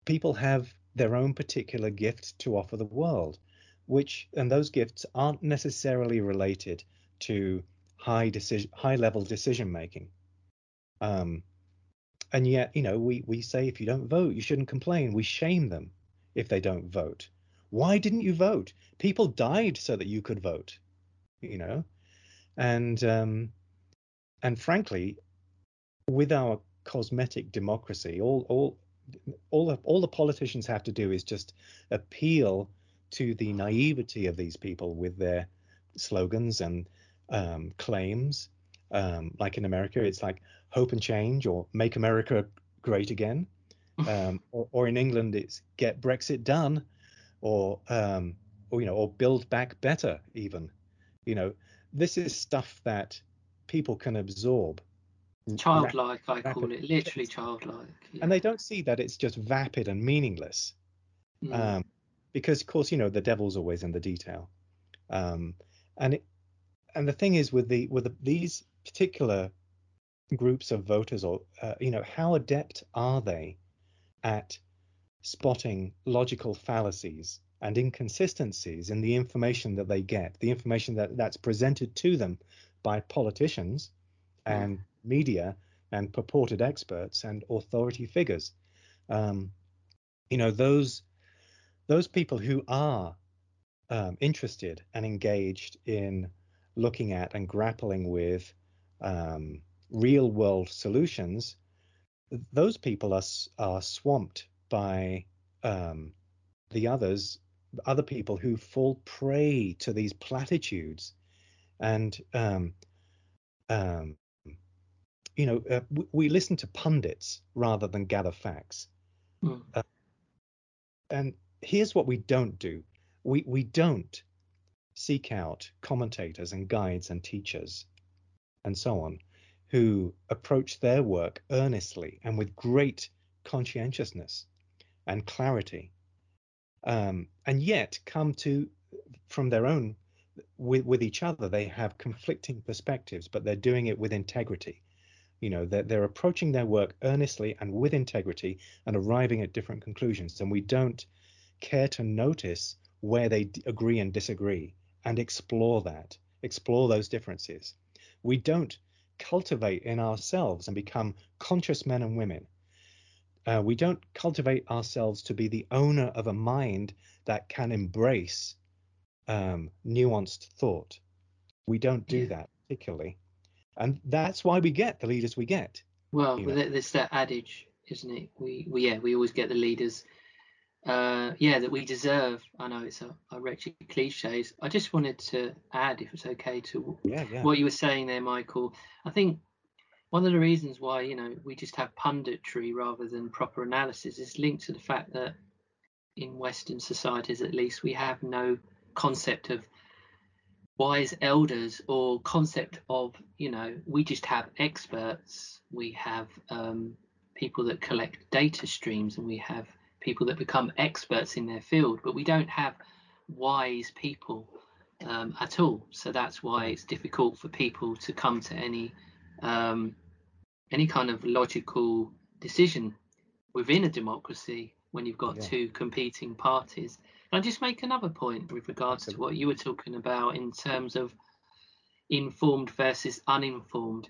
Speaker 2: people have their own particular gift to offer the world, which and those gifts aren't necessarily related to high decision high level decision making. Um, and yet, you know, we we say if you don't vote, you shouldn't complain. We shame them if they don't vote. Why didn't you vote? People died so that you could vote, you know, and um, and frankly, with our cosmetic democracy, all all all the, all the politicians have to do is just appeal to the naivety of these people with their slogans and um, claims. Um, like in America, it's like hope and change or make America great again. Um, or, or, in England, it's get Brexit done, or um, or you know, or build back better. Even, you know, this is stuff that people can absorb
Speaker 1: Childlike, I call it, literally childlike.
Speaker 2: Yeah. And they don't see that it's just vapid and meaningless. Mm. Um, because, of course, you know, the devil's always in the detail. Um, and it, and the thing is with the with the, these particular groups of voters, or uh, you know, how adept are they at spotting logical fallacies and inconsistencies in the information that they get, the information that that's presented to them by politicians and media and purported experts and authority figures. Um, you know, those those people who are um, interested and engaged in looking at and grappling with um, real world solutions, those people are are swamped by um, the others, other people who fall prey to these platitudes and um, um, you know, uh, we, we, listen to pundits rather than gather facts. Mm. Uh, and here's what we don't do: we we don't seek out commentators and guides and teachers and so on who approach their work earnestly and with great conscientiousness and clarity, um, and yet come to from their own with, with each other they have conflicting perspectives, but they're doing it with integrity you know they're, they're approaching their work earnestly and with integrity and arriving at different conclusions. And we don't care to notice where they d- agree and disagree and explore that explore those differences. We don't cultivate in ourselves and become conscious men and women. Uh, we don't cultivate ourselves to be the owner of a mind that can embrace um, nuanced thought. We don't do yeah. that particularly and that's why we get the leaders we get.
Speaker 1: Well, you know? there's that adage, isn't it? We, we yeah, we always get the leaders uh, yeah, that we deserve. I know it's a, a wretched cliches. I just wanted to add, if it's okay, to
Speaker 2: Yeah, yeah.
Speaker 1: what you were saying there, Michael. I think one of the reasons why you know we just have punditry rather than proper analysis is linked to the fact that in Western societies, at least, we have no concept of wise elders or concept of you know we just have experts. We have um, people that collect data streams, and we have people that become experts in their field, but we don't have wise people um, at all. So that's why it's difficult for people to come to any um, any kind of logical decision within a democracy when you've got
Speaker 2: Yeah.
Speaker 1: two competing parties. And I'll just make another point with regards to what you were talking about in terms of informed versus uninformed.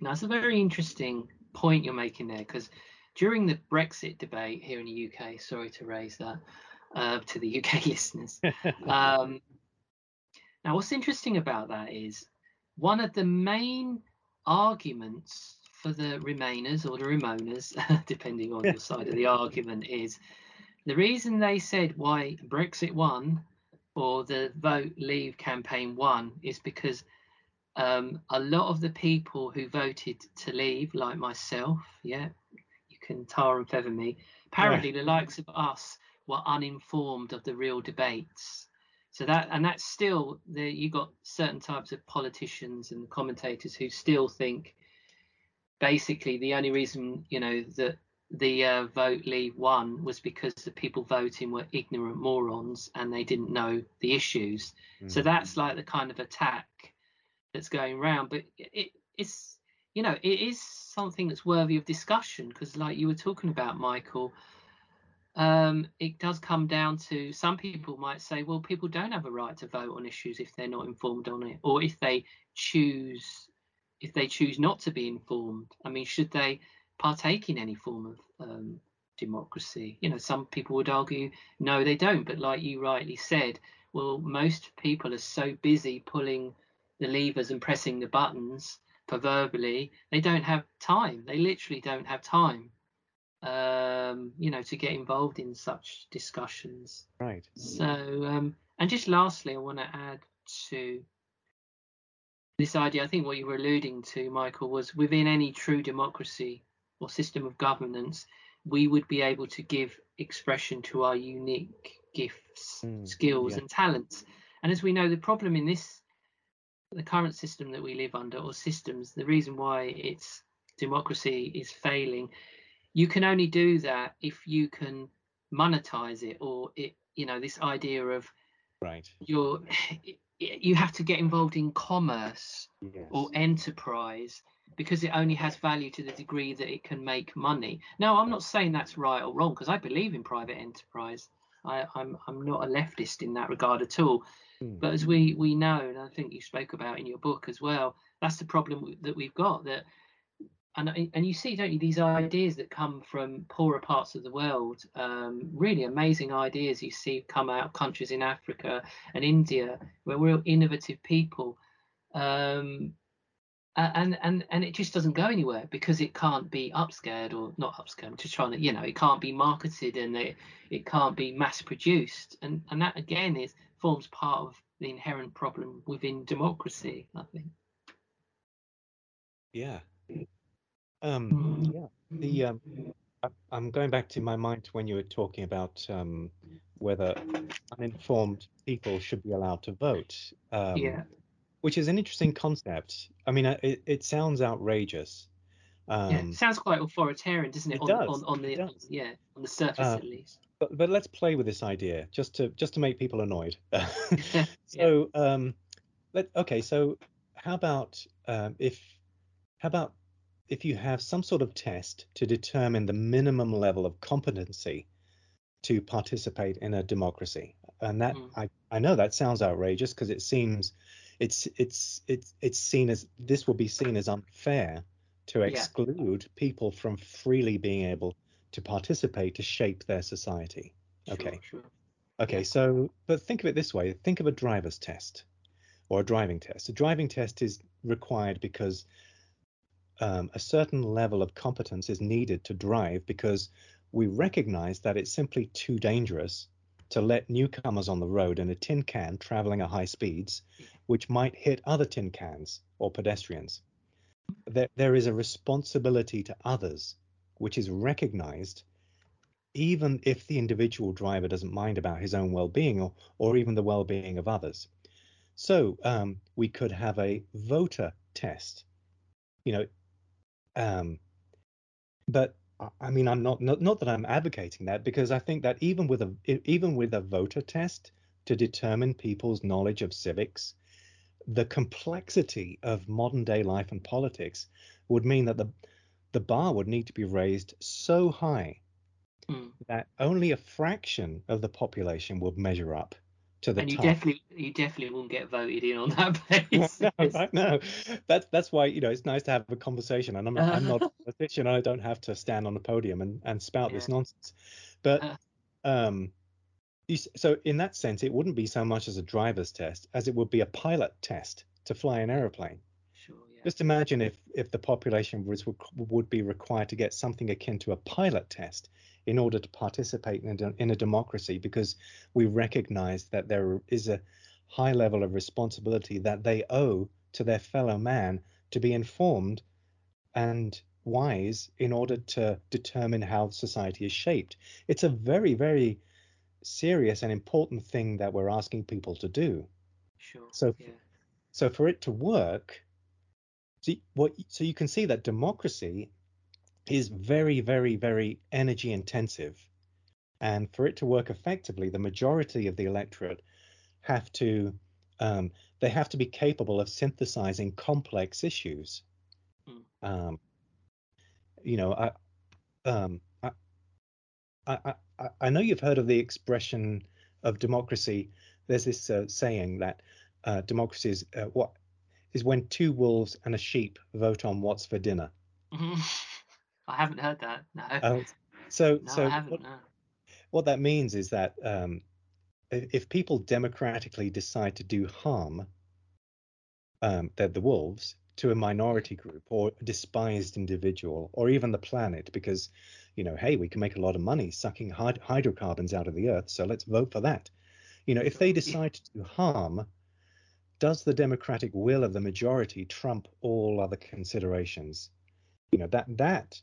Speaker 1: Now, it's a very interesting point you're making there because during the Brexit debate here in the UK, sorry to raise that uh, to the UK listeners. Um, now, what's interesting about that is one of the main arguments for the Remainers or the Remoaners, depending on your side of the argument, is the reason they said why Brexit won or the vote leave campaign won is because um, a lot of the people who voted to leave, like myself, yeah, you can tar and feather me. Apparently, the likes of us were uninformed of the real debates. So that and that's still there. You got certain types of politicians and commentators who still think basically the only reason you know that the uh, vote leave won was because the people voting were ignorant morons and they didn't know the issues. So
Speaker 2: Mm.
Speaker 1: that's like the kind of attack that's going around. But it, it's you know it is something that's worthy of discussion because like you were talking about, Michael. Um, it does come down to some people might say, well, people don't have a right to vote on issues if they're not informed on it, or if they choose if they choose not to be informed. I mean, should they partake in any form of um, democracy? You know, some people would argue no, they don't. But like you rightly said, well, most people are so busy pulling the levers and pressing the buttons proverbially, they don't have time. They literally don't have time, um, you know, to get involved in such discussions.
Speaker 2: Right.
Speaker 1: So, um, and just lastly, I want to add to this idea. I think what you were alluding to, Michael, was within any true democracy or system of governance, we would be able to give expression to our unique gifts,
Speaker 2: Mm,
Speaker 1: skills,
Speaker 2: yeah.
Speaker 1: and talents. And as we know, the problem in this, the current system that we live under, or systems, the reason why it's democracy is failing, you can only do that if you can monetize it, or it, you know, this idea of
Speaker 2: Right.
Speaker 1: you're, you have to get involved in commerce
Speaker 2: Yes.
Speaker 1: or enterprise because it only has value to the degree that it can make money. Now, I'm not saying that's right or wrong because I believe in private enterprise. I, I'm I'm not a leftist in that regard at all.
Speaker 2: Mm.
Speaker 1: But as we we know, and I think you spoke about in your book as well, that's the problem that we've got. That and and you see, don't you, these ideas that come from poorer parts of the world, um, really amazing ideas you see come out of countries in Africa and India, where we're innovative people. Um, and and and it just doesn't go anywhere because it can't be upscaled or not upscaled. I'm just trying to, you know, it can't be marketed and it it can't be mass produced, and and that again is forms part of the inherent problem within democracy. I think.
Speaker 2: Yeah. Um, yeah. The um, I, I'm going back to my mind when you were talking about um, whether uninformed people should be allowed to vote. Um,
Speaker 1: yeah.
Speaker 2: Which is an interesting concept. I mean, uh, it, it sounds outrageous. Um,
Speaker 1: yeah. Sounds quite authoritarian, doesn't it?
Speaker 2: it
Speaker 1: on,
Speaker 2: does,
Speaker 1: on on the
Speaker 2: it does.
Speaker 1: yeah on the surface
Speaker 2: Uh,
Speaker 1: at least.
Speaker 2: but but let's play with this idea just to just to make people annoyed.
Speaker 1: Yeah.
Speaker 2: so um, let okay. So how about um, if how about if you have some sort of test to determine the minimum level of competency to participate in a democracy, and that
Speaker 1: Mm.
Speaker 2: I I know that sounds outrageous because it seems it's it's it's it's seen as this will be seen as unfair to
Speaker 1: Yeah.
Speaker 2: exclude people from freely being able to participate to shape their society.
Speaker 1: Sure,
Speaker 2: okay.
Speaker 1: Sure.
Speaker 2: Okay,
Speaker 1: Yeah.
Speaker 2: so but think of it this way: think of a driver's test or a driving test. A driving test is required because um, a certain level of competence is needed to drive because we recognize that it's simply too dangerous to let newcomers on the road in a tin can traveling at high speeds, which might hit other tin cans or pedestrians. There, there is a responsibility to others, which is recognized even if the individual driver doesn't mind about his own well-being or, or even the well-being of others. So um, we could have a voter test, you know, um, but I mean, I'm not, not not that I'm advocating that because I think that even with a even with a voter test to determine people's knowledge of civics, the complexity of modern day life and politics would mean that the the bar would need to be raised so high mm. that only a fraction of the population would measure up to the
Speaker 1: and you
Speaker 2: top.
Speaker 1: definitely you definitely won't get voted in on that basis.
Speaker 2: no, no, that's that's why you know it's nice to have a conversation, and I'm I'm not a politician. I don't have to stand on a podium and and spout yeah. this nonsense. But uh. um, so in that sense, it wouldn't be so much as a driver's test as it would be a pilot test to fly an aeroplane.
Speaker 1: Sure, yeah.
Speaker 2: Just imagine if if the population was would be required to get something akin to a pilot test in order to participate in a, in a democracy because we recognize that there is a high level of responsibility that they owe to their fellow man to be informed and wise in order to determine how society is shaped. It's a very, very serious and important thing that we're asking people to do.
Speaker 1: Sure.
Speaker 2: So,
Speaker 1: yeah.
Speaker 2: so for it to work, so what? So you can see that democracy is very, very, very energy intensive. And for it to work effectively, the majority of the electorate have to um, they have to be capable of synthesizing complex issues. Mm. Um, you know, I, um, I, I, I, know you've heard of the expression of democracy. There's this uh, saying that uh, democracy is uh, what is when two wolves and a sheep vote on what's for dinner.
Speaker 1: Mm-hmm. I haven't heard that. No. Oh,
Speaker 2: so
Speaker 1: no,
Speaker 2: so
Speaker 1: I haven't,
Speaker 2: what,
Speaker 1: no.
Speaker 2: what that means is that um, if, if, people democratically decide to do harm, um, they're the wolves to a minority group or a despised individual or even the planet because you know hey we can make a lot of money sucking hyd- hydrocarbons out of the earth so let's vote for that you know if they decide to harm does the democratic will of the majority trump all other considerations you know that that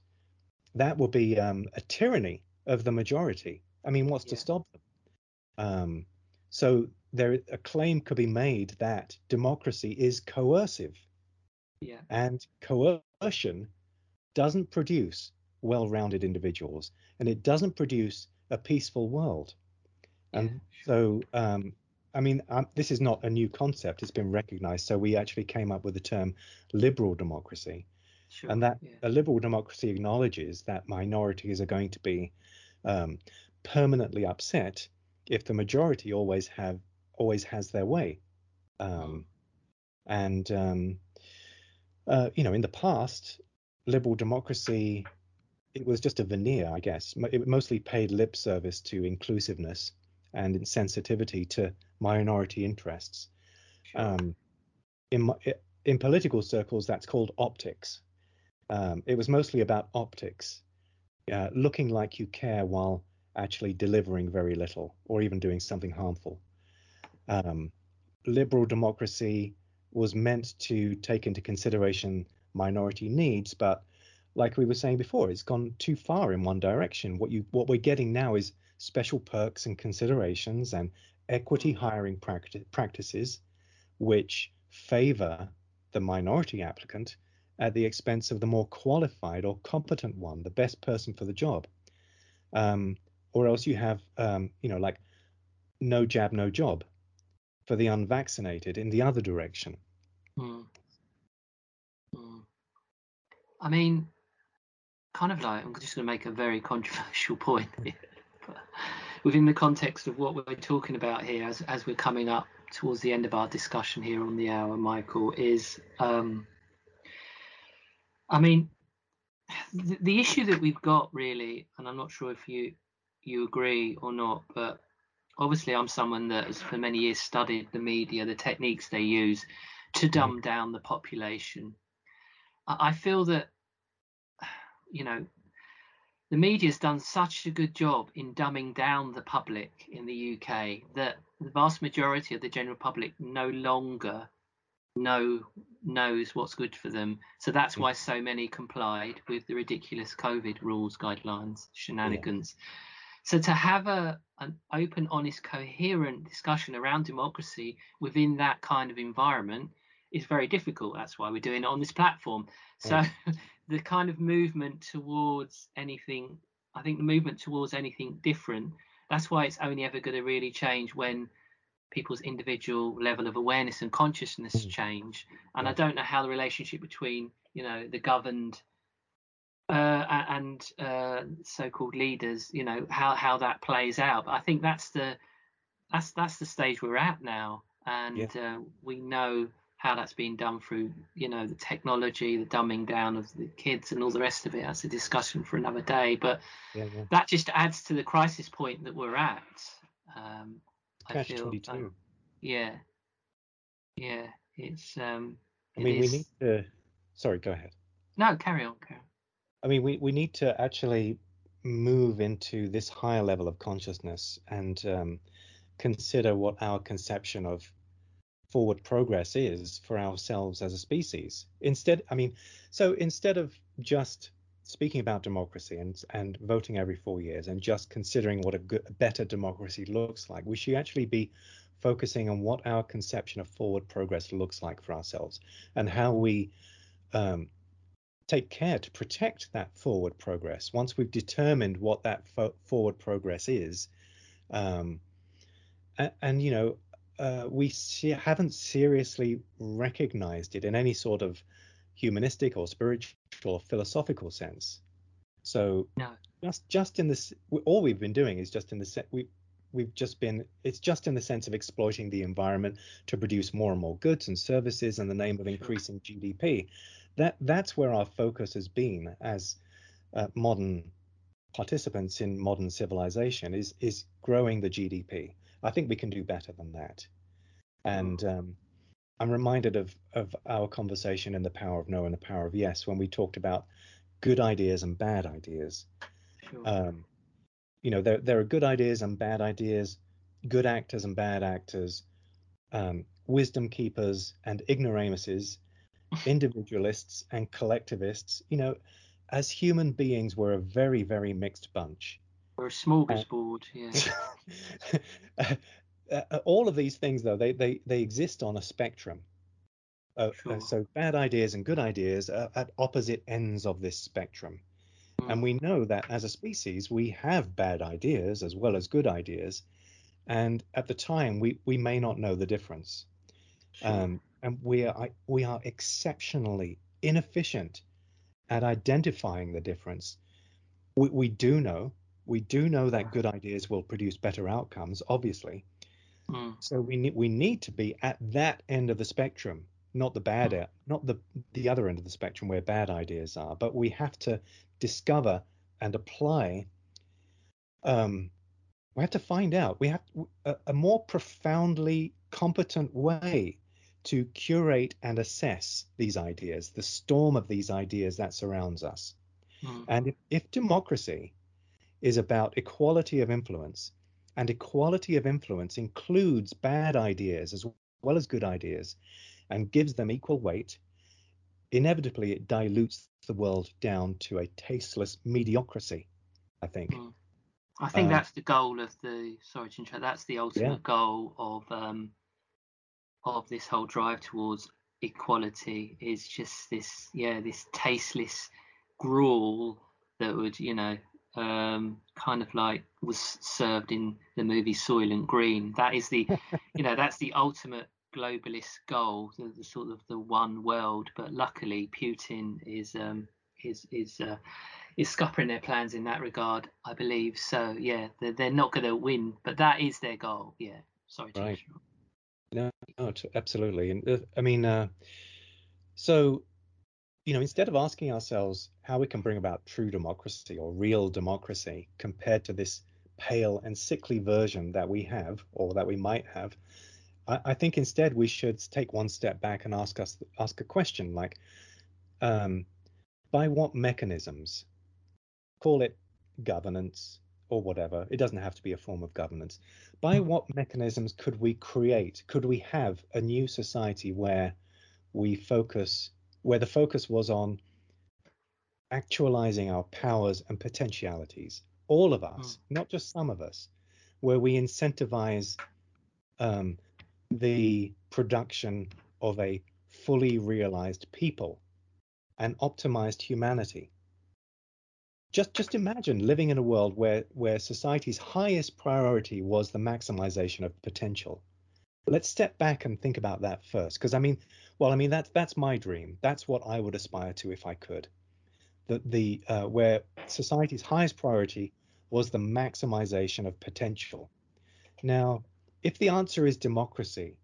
Speaker 2: that will be um, a tyranny of the majority. I mean, what's yeah. to stop them? Um, so there, a claim could be made that democracy is coercive.
Speaker 1: Yeah.
Speaker 2: And coercion doesn't produce well-rounded individuals, and it doesn't produce a peaceful world. And yeah, so, um, I mean, um, this is not a new concept; it's been recognized. So we actually came up with the term liberal democracy,
Speaker 1: Sure,
Speaker 2: and that
Speaker 1: yeah.
Speaker 2: a liberal democracy acknowledges that minorities are going to be um, permanently upset if the majority always have always has their way. Um, mm. And um, uh, you know, in the past, liberal democracy it was just a veneer, I guess. It mostly paid lip service to inclusiveness and insensitivity to minority interests. Um, in in political circles, that's called optics. Um, it was mostly about optics, uh, looking like you care while actually delivering very little or even doing something harmful. Um, liberal democracy was meant to take into consideration minority needs, but like we were saying before, it's gone too far in one direction. What you what we're getting now is special perks and considerations and equity hiring practi- practices, which favor the minority applicant at the expense of the more qualified or competent one, the best person for the job. Um, or else you have, um, you know, like no jab, no job for the unvaccinated in the other direction.
Speaker 1: Hmm. Hmm. I mean, kind of like, I'm just going to make a very controversial point here, within the context of what we're talking about here as, as we're coming up towards the end of our discussion here on the hour, Michael, is um, I mean, the, the issue that we've got really, and I'm not sure if you you agree or not, but obviously I'm someone that has for many years studied the media, the techniques they use to mm-hmm. dumb down the population. I feel that you know the media's done such a good job in dumbing down the public in the UK that the vast majority of the general public no longer know knows what's good for them. So that's why so many complied with the ridiculous COVID rules, guidelines, shenanigans. Yeah. So to have a an open, honest, coherent discussion around democracy within that kind of environment is very difficult. That's why we're doing it on this platform. So the kind of movement towards anything, I think the movement towards anything different, that's why it's only ever going to really change when people's individual level of awareness and consciousness mm. change. And I don't know how the relationship between, you know, the governed uh, and uh, so-called leaders, you know, how how that plays out. But I think that's the that's that's the stage we're at now, and yeah. uh, we know how that's being done through, you know, the technology, the dumbing down of the kids, and all the rest of it. That's a discussion for another day. But yeah, yeah. that just adds to the crisis point that we're at. Um,
Speaker 2: Catch I feel, 22. Um,
Speaker 1: yeah, yeah, it's. Um,
Speaker 2: I mean, we need to. Sorry, go ahead.
Speaker 1: No, carry on, carry on.
Speaker 2: I mean, we, we need to actually move into this higher level of consciousness and um, consider what our conception of forward progress is for ourselves as a species. Instead, I mean, so instead of just speaking about democracy and and voting every four years and just considering what a, good, a better democracy looks like, we should actually be focusing on what our conception of forward progress looks like for ourselves and how we um, take care to protect that forward progress once we've determined what that fo- forward progress is um, and, and, you know uh, we see, haven't seriously recognized it in any sort of humanistic or spiritual or philosophical sense so
Speaker 1: no.
Speaker 2: just just in this all we've been doing is just in the set we we've just been it's just in the sense of exploiting the environment to produce more and more goods and services in the name of increasing gdp that that's where our focus has been as uh, modern participants in modern civilization is is growing the GDP. I think we can do better than that. And hmm. um, I'm reminded of of our conversation in the power of no and the power of yes when we talked about good ideas and bad ideas. Sure. Um, you know, there there are good ideas and bad ideas, good actors and bad actors, um, wisdom keepers and ignoramuses, individualists and collectivists, you know, as human beings, we're a very, very mixed bunch.
Speaker 1: We're a smorgasbord,
Speaker 2: uh, yeah. uh, all of these things, though, they, they, they exist on a spectrum. Uh, sure. so bad ideas and good ideas are at opposite ends of this spectrum. Mm. And we know that as a species, we have bad ideas as well as good ideas. And at the time, we, we may not know the difference. Sure. Um, and we are we are exceptionally inefficient at identifying the difference. We, we do know we do know that good ideas will produce better outcomes, obviously. Mm. So we need we need to be at that end of the spectrum, not the bad mm. not the the other end of the spectrum where bad ideas are. But we have to discover and apply. Um, we have to find out. We have a, a more profoundly competent way to curate and assess these ideas, the storm of these ideas that surrounds us. Mm. And if, if democracy is about equality of influence, and equality of influence includes bad ideas as well as good ideas and gives them equal weight, inevitably it dilutes the world down to a tasteless mediocrity, I think. Mm.
Speaker 1: I think um, that's the goal of the sorry to interrupt, that's the ultimate yeah. goal of um, of this whole drive towards equality is just this yeah this tasteless gruel that would you know um, kind of like was served in the movie Soylent Green. That is the you know that's the ultimate globalist goal, the, the, sort of the one world. But luckily, Putin is um, is is uh, is scuppering their plans in that regard, I believe. So yeah, they're, they're not going to win, but that is their goal. Yeah, sorry.
Speaker 2: Right. No, no, absolutely. And uh, I mean, uh, so you know, instead of asking ourselves how we can bring about true democracy or real democracy compared to this pale and sickly version that we have or that we might have, I, I think instead we should take one step back and ask us ask a question like, um, by what mechanisms, call it governance or whatever, it doesn't have to be a form of governance. By what mechanisms could we create, could we have a new society where we focus, where the focus was on actualizing our powers and potentialities, all of us, mm. not just some of us, where we incentivize um, the production of a fully realized people and optimized humanity. Just, just imagine living in a world where, where society's highest priority was the maximization of potential. Let's step back and think about that first, because I mean, well, I mean that's that's my dream. That's what I would aspire to if I could. That the uh, where society's highest priority was the maximization of potential. Now, if the answer is democracy,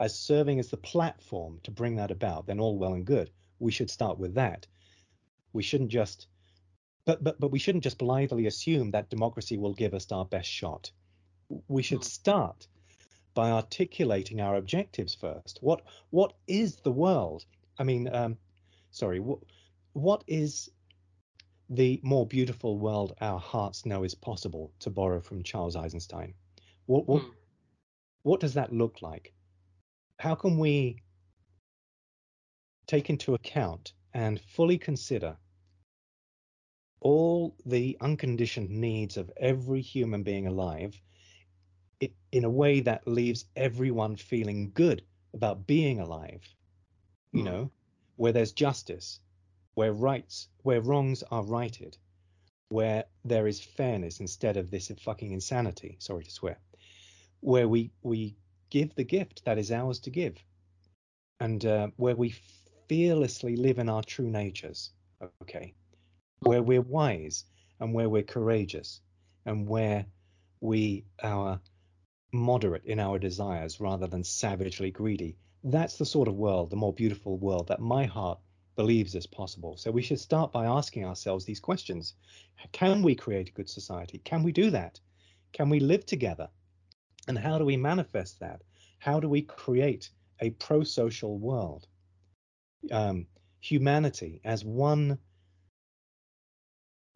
Speaker 2: as serving as the platform to bring that about, then all well and good. We should start with that. We shouldn't just but but but we shouldn't just blithely assume that democracy will give us our best shot. We should start by articulating our objectives first. What what is the world? I mean, um, sorry, what what is the more beautiful world our hearts know is possible? To borrow from Charles Eisenstein, what what mm. what does that look like? how can we take into account and fully consider all the unconditioned needs of every human being alive in a way that leaves everyone feeling good about being alive you mm. know where there's justice where rights where wrongs are righted where there is fairness instead of this fucking insanity sorry to swear where we we give the gift that is ours to give, and uh, where we fearlessly live in our true natures, okay, where we're wise and where we're courageous, and where we are moderate in our desires rather than savagely greedy. That's the sort of world, the more beautiful world that my heart believes is possible. So we should start by asking ourselves these questions. Can we create a good society? Can we do that? Can we live together? And how do we manifest that? How do we create a pro social world? Um, humanity as one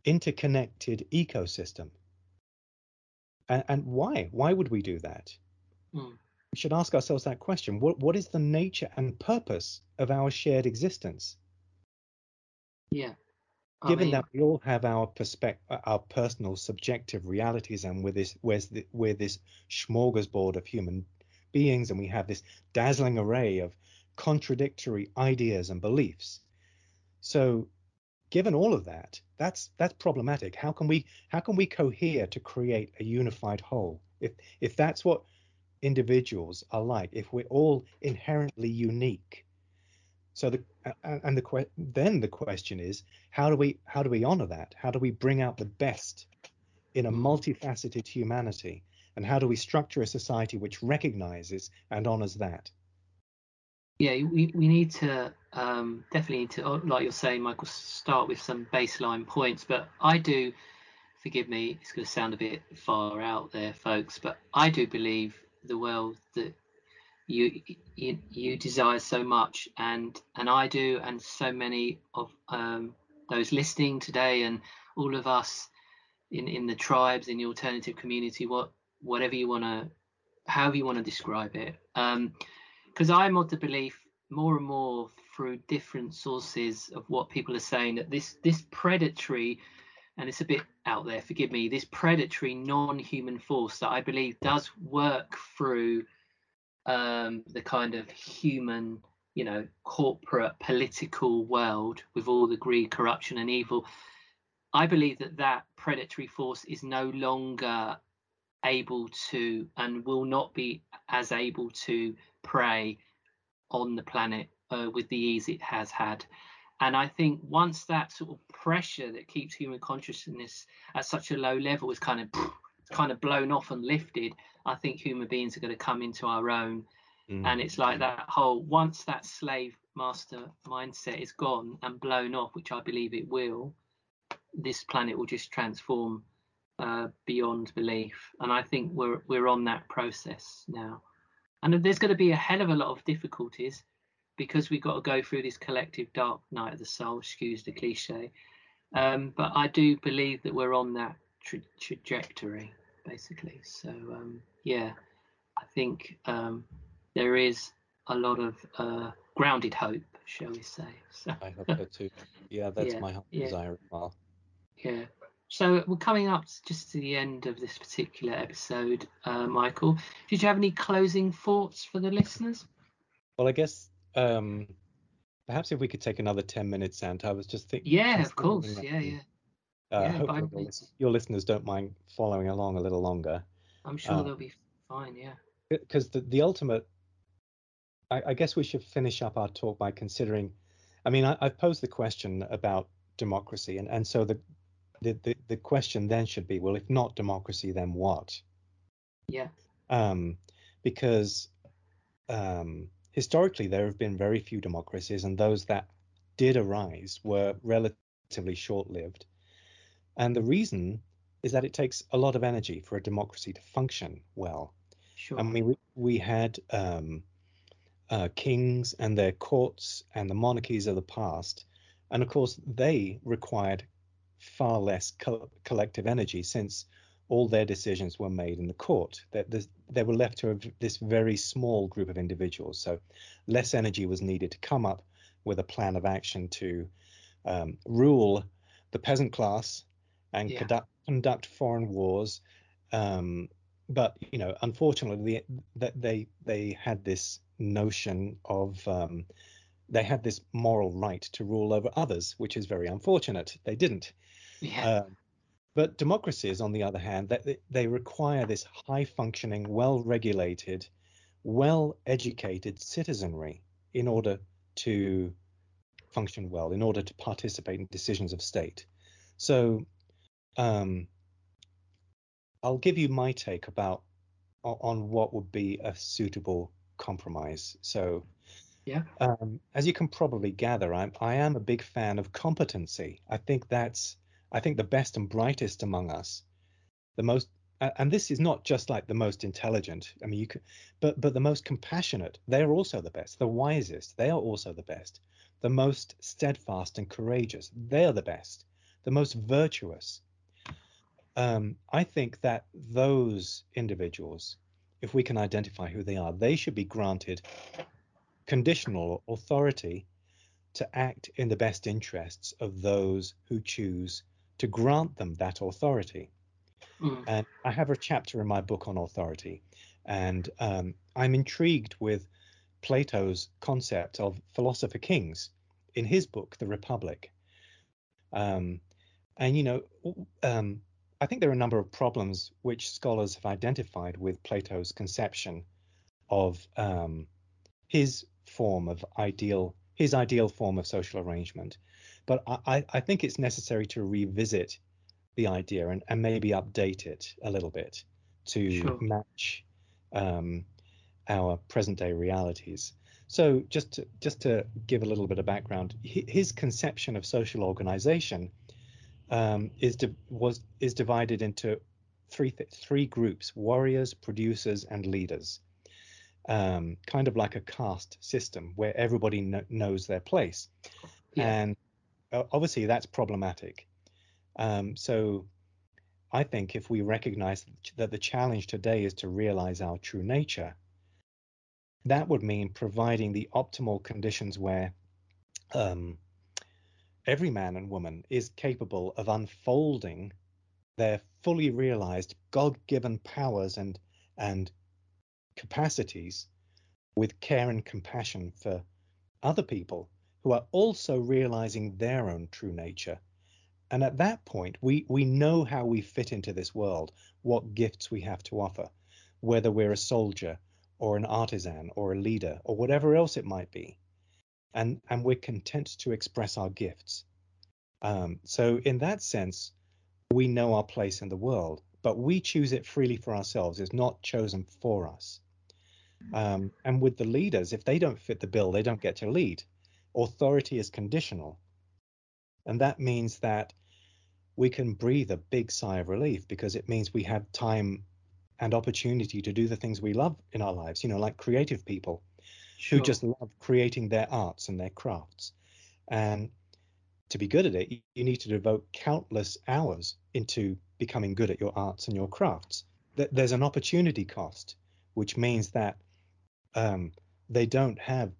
Speaker 2: interconnected ecosystem. And, and, why? Why would we do that? Mm. We should ask ourselves that question. What, what is the nature and purpose of our shared existence?
Speaker 1: Yeah
Speaker 2: given mean, that we all have our perspective, uh, our personal subjective realities, and we're this, we're, we're this smorgasbord of human beings, and we have this dazzling array of contradictory ideas and beliefs. So, given all of that, that's that's problematic. How can we how can we cohere to create a unified whole? If if that's what individuals are like, if we're all inherently unique, so the and the then the question is how do we how do we honor that? How do we bring out the best in a multifaceted humanity? And how do we structure a society which recognizes and honors that?
Speaker 1: Yeah, we, we need to um, definitely need to, like you're saying, Michael, start with some baseline points. But I do, forgive me, it's going to sound a bit far out there, folks, but I do believe the world that you you, you desire so much and and I do and so many of um, those listening today and all of us in in the tribes in the alternative community what whatever you want to however you want to describe it because I'm of the belief more and more through different sources of what people are saying that this this predatory and it's a bit out there forgive me this predatory non-human force that I believe does work through um, the kind of human, you know, corporate political world with all the greed, corruption, and evil. I believe that that predatory force is no longer able to and will not be as able to prey on the planet uh, with the ease it has had. And I think once that sort of pressure that keeps human consciousness at such a low level is kind of kind of blown off and lifted, I think human beings are going to come into our own. Mm. And it's like that whole once that slave master mindset is gone and blown off, which I believe it will, this planet will just transform uh, beyond belief. And I think we're we're on that process now. And there's going to be a hell of a lot of difficulties because we've got to go through this collective dark night of the soul, excuse the cliche. Um, but I do believe that we're on that tra- trajectory, basically. So um, yeah, I think um, there is a lot of uh, grounded hope, shall we say? So,
Speaker 2: I hope so too. Yeah, that's
Speaker 1: Yeah,
Speaker 2: my
Speaker 1: yeah.
Speaker 2: desire as well.
Speaker 1: yeah. So we're coming up just to the end of this particular episode, uh, Michael. Did you have any closing thoughts for the listeners?
Speaker 2: Well, I guess um, perhaps if we could take another 10 minutes, Sant, I was just thinking.
Speaker 1: Yeah, of course. Yeah, yeah.
Speaker 2: Uh,
Speaker 1: Yeah,
Speaker 2: hopefully your, your listeners don't mind following along a little longer.
Speaker 1: I'm sure
Speaker 2: Uh,
Speaker 1: they'll be fine. Yeah.
Speaker 2: because the, the ultimate I, I guess we should finish up our talk by considering i mean I, i've posed the question about democracy and, and so the, the the the question then should be well if not democracy then what
Speaker 1: Yeah.
Speaker 2: um because um historically there have been very few democracies and those that did arise were relatively short-lived and the reason is that it takes a lot of energy for a democracy to function well
Speaker 1: Sure.
Speaker 2: I mean, we, we had um, uh, kings and their courts and the monarchies of the past, and of course they required far less co- collective energy since all their decisions were made in the court. That they were left to this very small group of individuals, so less energy was needed to come up with a plan of action to um, rule the peasant class and
Speaker 1: Yeah.
Speaker 2: conduct, conduct foreign wars. Um, but you know, unfortunately, that they they had this notion of um, they had this moral right to rule over others, which is very unfortunate. They didn't.
Speaker 1: yeah.
Speaker 2: Um, but democracies, on the other hand, they, they require this high-functioning, well-regulated, well-educated citizenry in order to function well, in order to participate in decisions of state. So, um, I'll give you my take about on what would be a suitable compromise. So,
Speaker 1: Yeah.
Speaker 2: um, as you can probably gather, I'm I am a big fan of competency. I think that's I think the best and brightest among us, the most, and this is not just like the most intelligent. I mean, you could, but but the most compassionate. They are also the best. The wisest. They are also the best. The most steadfast and courageous. They are the best. The most virtuous. Um, I think that those individuals, if we can identify who they are, they should be granted conditional authority to act in the best interests of those who choose to grant them that authority.
Speaker 1: Mm.
Speaker 2: And I have a chapter in my book on authority, and um, I'm intrigued with Plato's concept of philosopher kings in his book, The Republic. Um, and, you know, um, I think there are a number of problems which scholars have identified with Plato's conception of um, his form of ideal, his ideal form of social arrangement. But I, I- think it's necessary to revisit the idea and, and maybe update it a little bit to
Speaker 1: Sure.
Speaker 2: match um, our present day realities. So just to, just to give a little bit of background, his conception of social organization um, is di- was is divided into three th- three groups: warriors, producers, and leaders. Um, kind of like a caste system where everybody kn- knows their place,
Speaker 1: Yeah.
Speaker 2: and uh, obviously that's problematic. Um, so I think if we recognize that the challenge today is to realize our true nature, that would mean providing the optimal conditions where um, every man and woman is capable of unfolding their fully realized God-given powers and and capacities with care and compassion for other people who are also realizing their own true nature. And at that point, we, we know how we fit into this world, what gifts we have to offer, whether we're a soldier or an artisan or a leader or whatever else it might be. And, and we're content to express our gifts. Um, so, in that sense, we know our place in the world, but we choose it freely for ourselves. It's not chosen for us. Um, and with the leaders, if they don't fit the bill, they don't get to lead. Authority is conditional. And that means that we can breathe a big sigh of relief because it means we have time and opportunity to do the things we love in our lives, you know, like creative people
Speaker 1: Sure.
Speaker 2: who just love creating their arts and their crafts. And to be good at it, you need to devote countless hours into becoming good at your arts and your crafts. There's an opportunity cost, which means that um, they don't have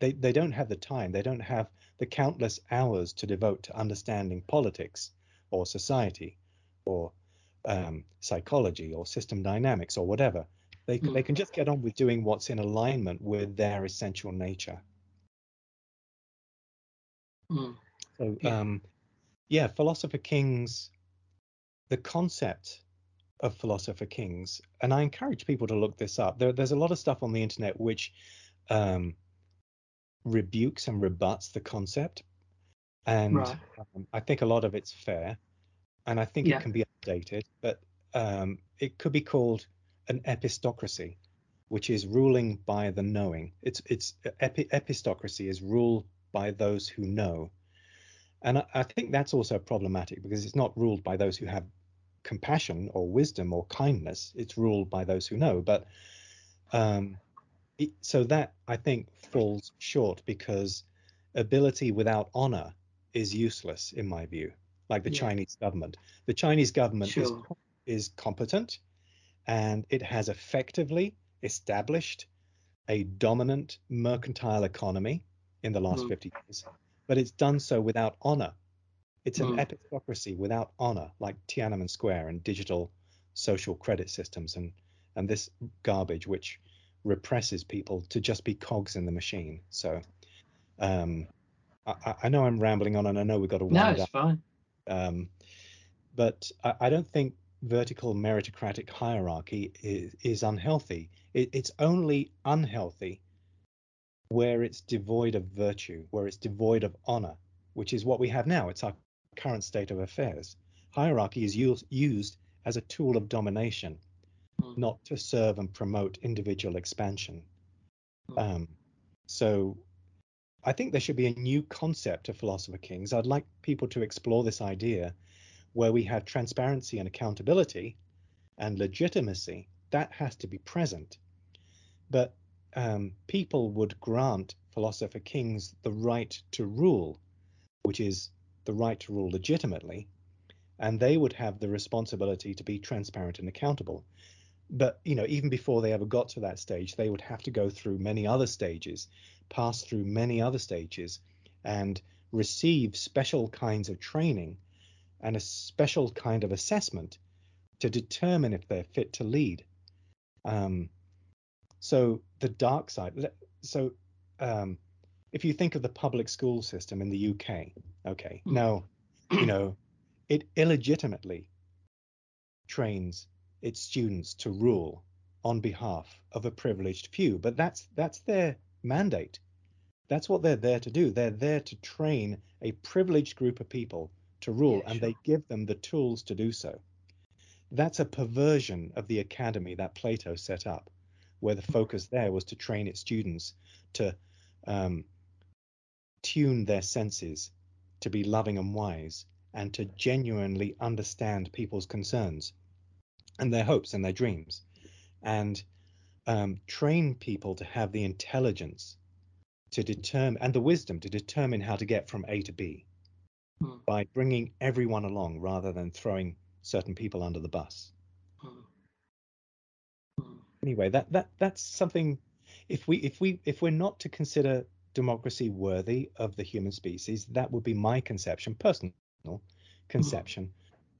Speaker 2: they, they don't have the time, they don't have the countless hours to devote to understanding politics or society or um, psychology or system dynamics or whatever. They, mm. they can just get on with doing what's in alignment with their essential nature.
Speaker 1: Mm.
Speaker 2: So, yeah. Um, yeah, Philosopher Kings, the concept of Philosopher Kings, and I encourage people to look this up. There, there's a lot of stuff on the internet which um, rebukes and rebuts the concept. And right. um, I think a lot of it's fair. And I think yeah. it can be updated, but um, it could be called an epistocracy, which is ruling by the knowing. It's it's epi, epistocracy is rule by those who know. And I, I think that's also problematic because it's not ruled by those who have compassion or wisdom or kindness. It's ruled by those who know. But um, so that I think falls short because ability without honor is useless in my view. Like the yeah. Chinese government, the Chinese government sure. is is competent, and it has effectively established a dominant mercantile economy in the last mm. 50 years, but it's done so without honor. It's an mm. epistocracy without honor, like Tiananmen Square and digital social credit systems and and this garbage, which represses people to just be cogs in the machine. So um, I, I, know I'm rambling on, and I know we've got to wind
Speaker 1: no,
Speaker 2: it's
Speaker 1: fine.
Speaker 2: Um, but I, I, don't think vertical meritocratic hierarchy is, is unhealthy. It, it's only unhealthy where it's devoid of virtue, where it's devoid of honor, which is what we have now. It's our current state of affairs. Hierarchy is used, used as a tool of domination mm. not to serve and promote individual expansion. Mm. Um, so I think there should be a new concept of Philosopher Kings. I'd like people to explore this idea where we have transparency and accountability and legitimacy. That has to be present. But um, people would grant Philosopher Kings the right to rule, which is the right to rule legitimately, and they would have the responsibility to be transparent and accountable. But you know even before they ever got to that stage they would have to go through many other stages pass through many other stages and receive special kinds of training and a special kind of assessment to determine if they're fit to lead. Um, so the dark side so um, if you think of the public school system in the uk okay mm. now you know it illegitimately trains its students to rule on behalf of a privileged few. But that's that's their mandate. That's what they're there to do. They're there to train a privileged group of people to rule, yeah, and they give them the tools to do so. That's a perversion of the academy that Plato set up, where the focus there was to train its students to um, tune their senses, to be loving and wise, and to genuinely understand people's concerns and their hopes and their dreams, and um, train people to have the intelligence to determine and the wisdom to determine how to get from A to B mm. by bringing everyone along rather than throwing certain people under the bus. Mm. Anyway, that that that's something. If we if we if we're not to consider democracy worthy of the human species, that would be my conception, personal conception, mm.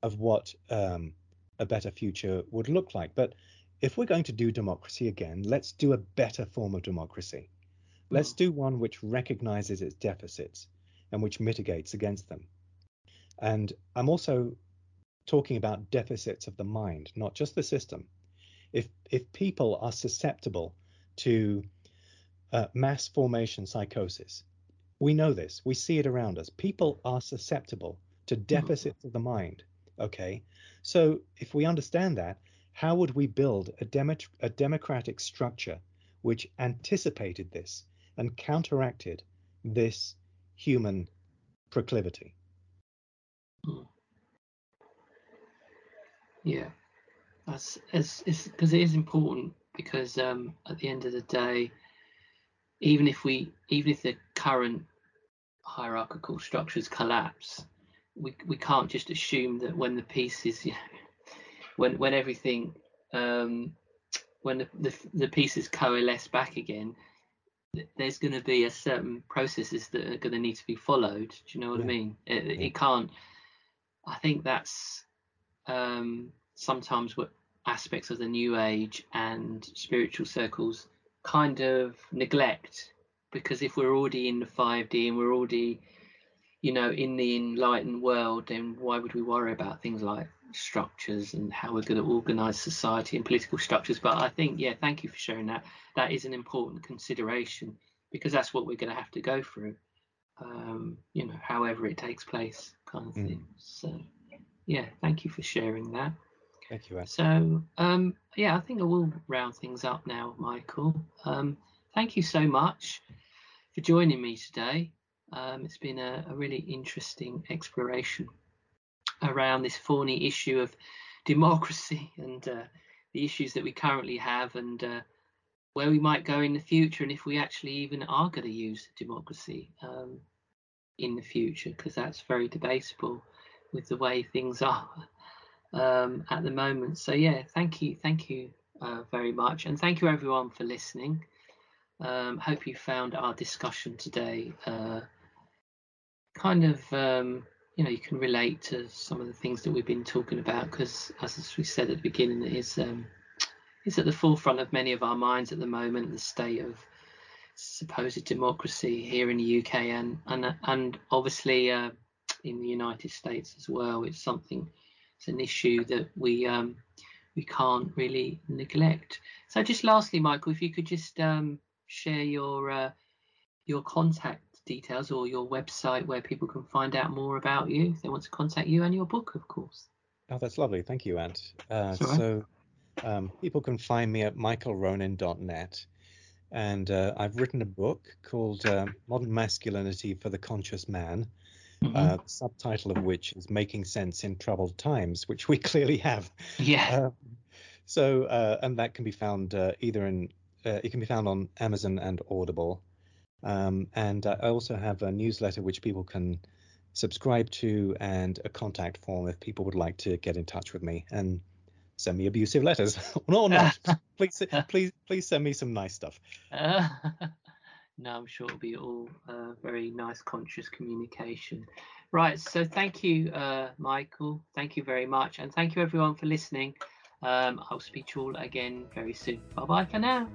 Speaker 2: of what um, a better future would look like. But if we're going to do democracy again, let's do a better form of democracy. Let's do one which recognizes its deficits and which mitigates against them. And I'm also talking about deficits of the mind, not just the system. If if people are susceptible to uh, mass formation psychosis, we know this. We see it around us. People are susceptible to deficits of the mind. Okay, so if we understand that, how would we build a, dem- a democratic structure which anticipated this and counteracted this human proclivity?
Speaker 1: Yeah, that's it's because it is important because um, at the end of the day, even if we even if the current hierarchical structures collapse, we we can't just assume that when the pieces, you know, when when everything, um, when the, the the pieces coalesce back again, there's going to be a certain processes that are going to need to be followed. Do you know what yeah. I mean? It, yeah. it, can't. I think that's um, sometimes what aspects of the new age and spiritual circles kind of neglect because if we're already in the 5D and we're already, you know, in the enlightened world, then why would we worry about things like structures and how we're going to organize society and political structures? But I think, yeah, thank you for sharing that. That is an important consideration because that's what we're going to have to go through, um, you know, however it takes place, kind of mm. thing. So, yeah, thank you for sharing that.
Speaker 2: Thank you. Ed.
Speaker 1: So, um, yeah, I think I will round things up now, Michael. Um, thank you so much for joining me today. Um, it's been a, a, really interesting exploration around this thorny issue of democracy and uh, the issues that we currently have and uh, where we might go in the future and if we actually even are going to use democracy um, in the future because that's very debatable with the way things are um, at the moment. So yeah, thank you, thank you uh, very much, and thank you everyone for listening. Um, hope you found our discussion today uh, kind of um, you know you can relate to some of the things that we've been talking about because as we said at the beginning it is um, it's at the forefront of many of our minds at the moment the state of supposed democracy here in the UK and and and obviously uh, in the United States as well it's something it's an issue that we um, we can't really neglect. So just lastly, Michael, if you could just um, share your uh, your contact details or your website where people can find out more about you if they want to contact you and your book, of course.
Speaker 2: Oh, that's lovely. Thank you, Ant. Uh, so um, people can find me at michaelronin.net. And uh, I've written a book called uh, Modern Masculinity for the Conscious Man, mm-hmm. uh, the subtitle of which is Making Sense in Troubled Times, which we clearly have.
Speaker 1: Yeah. Um,
Speaker 2: so, uh, and that can be found uh, either in, uh, it can be found on Amazon and Audible. Um, and I also have a newsletter which people can subscribe to and a contact form if people would like to get in touch with me and send me abusive letters or not. please, please, please send me some nice stuff.
Speaker 1: No, I'm sure it'll be all uh, very nice, conscious communication. Right. So thank you, uh, Michael. Thank you very much. And thank you, everyone, for listening. Um, I'll speak to you all again very soon. Bye bye for now.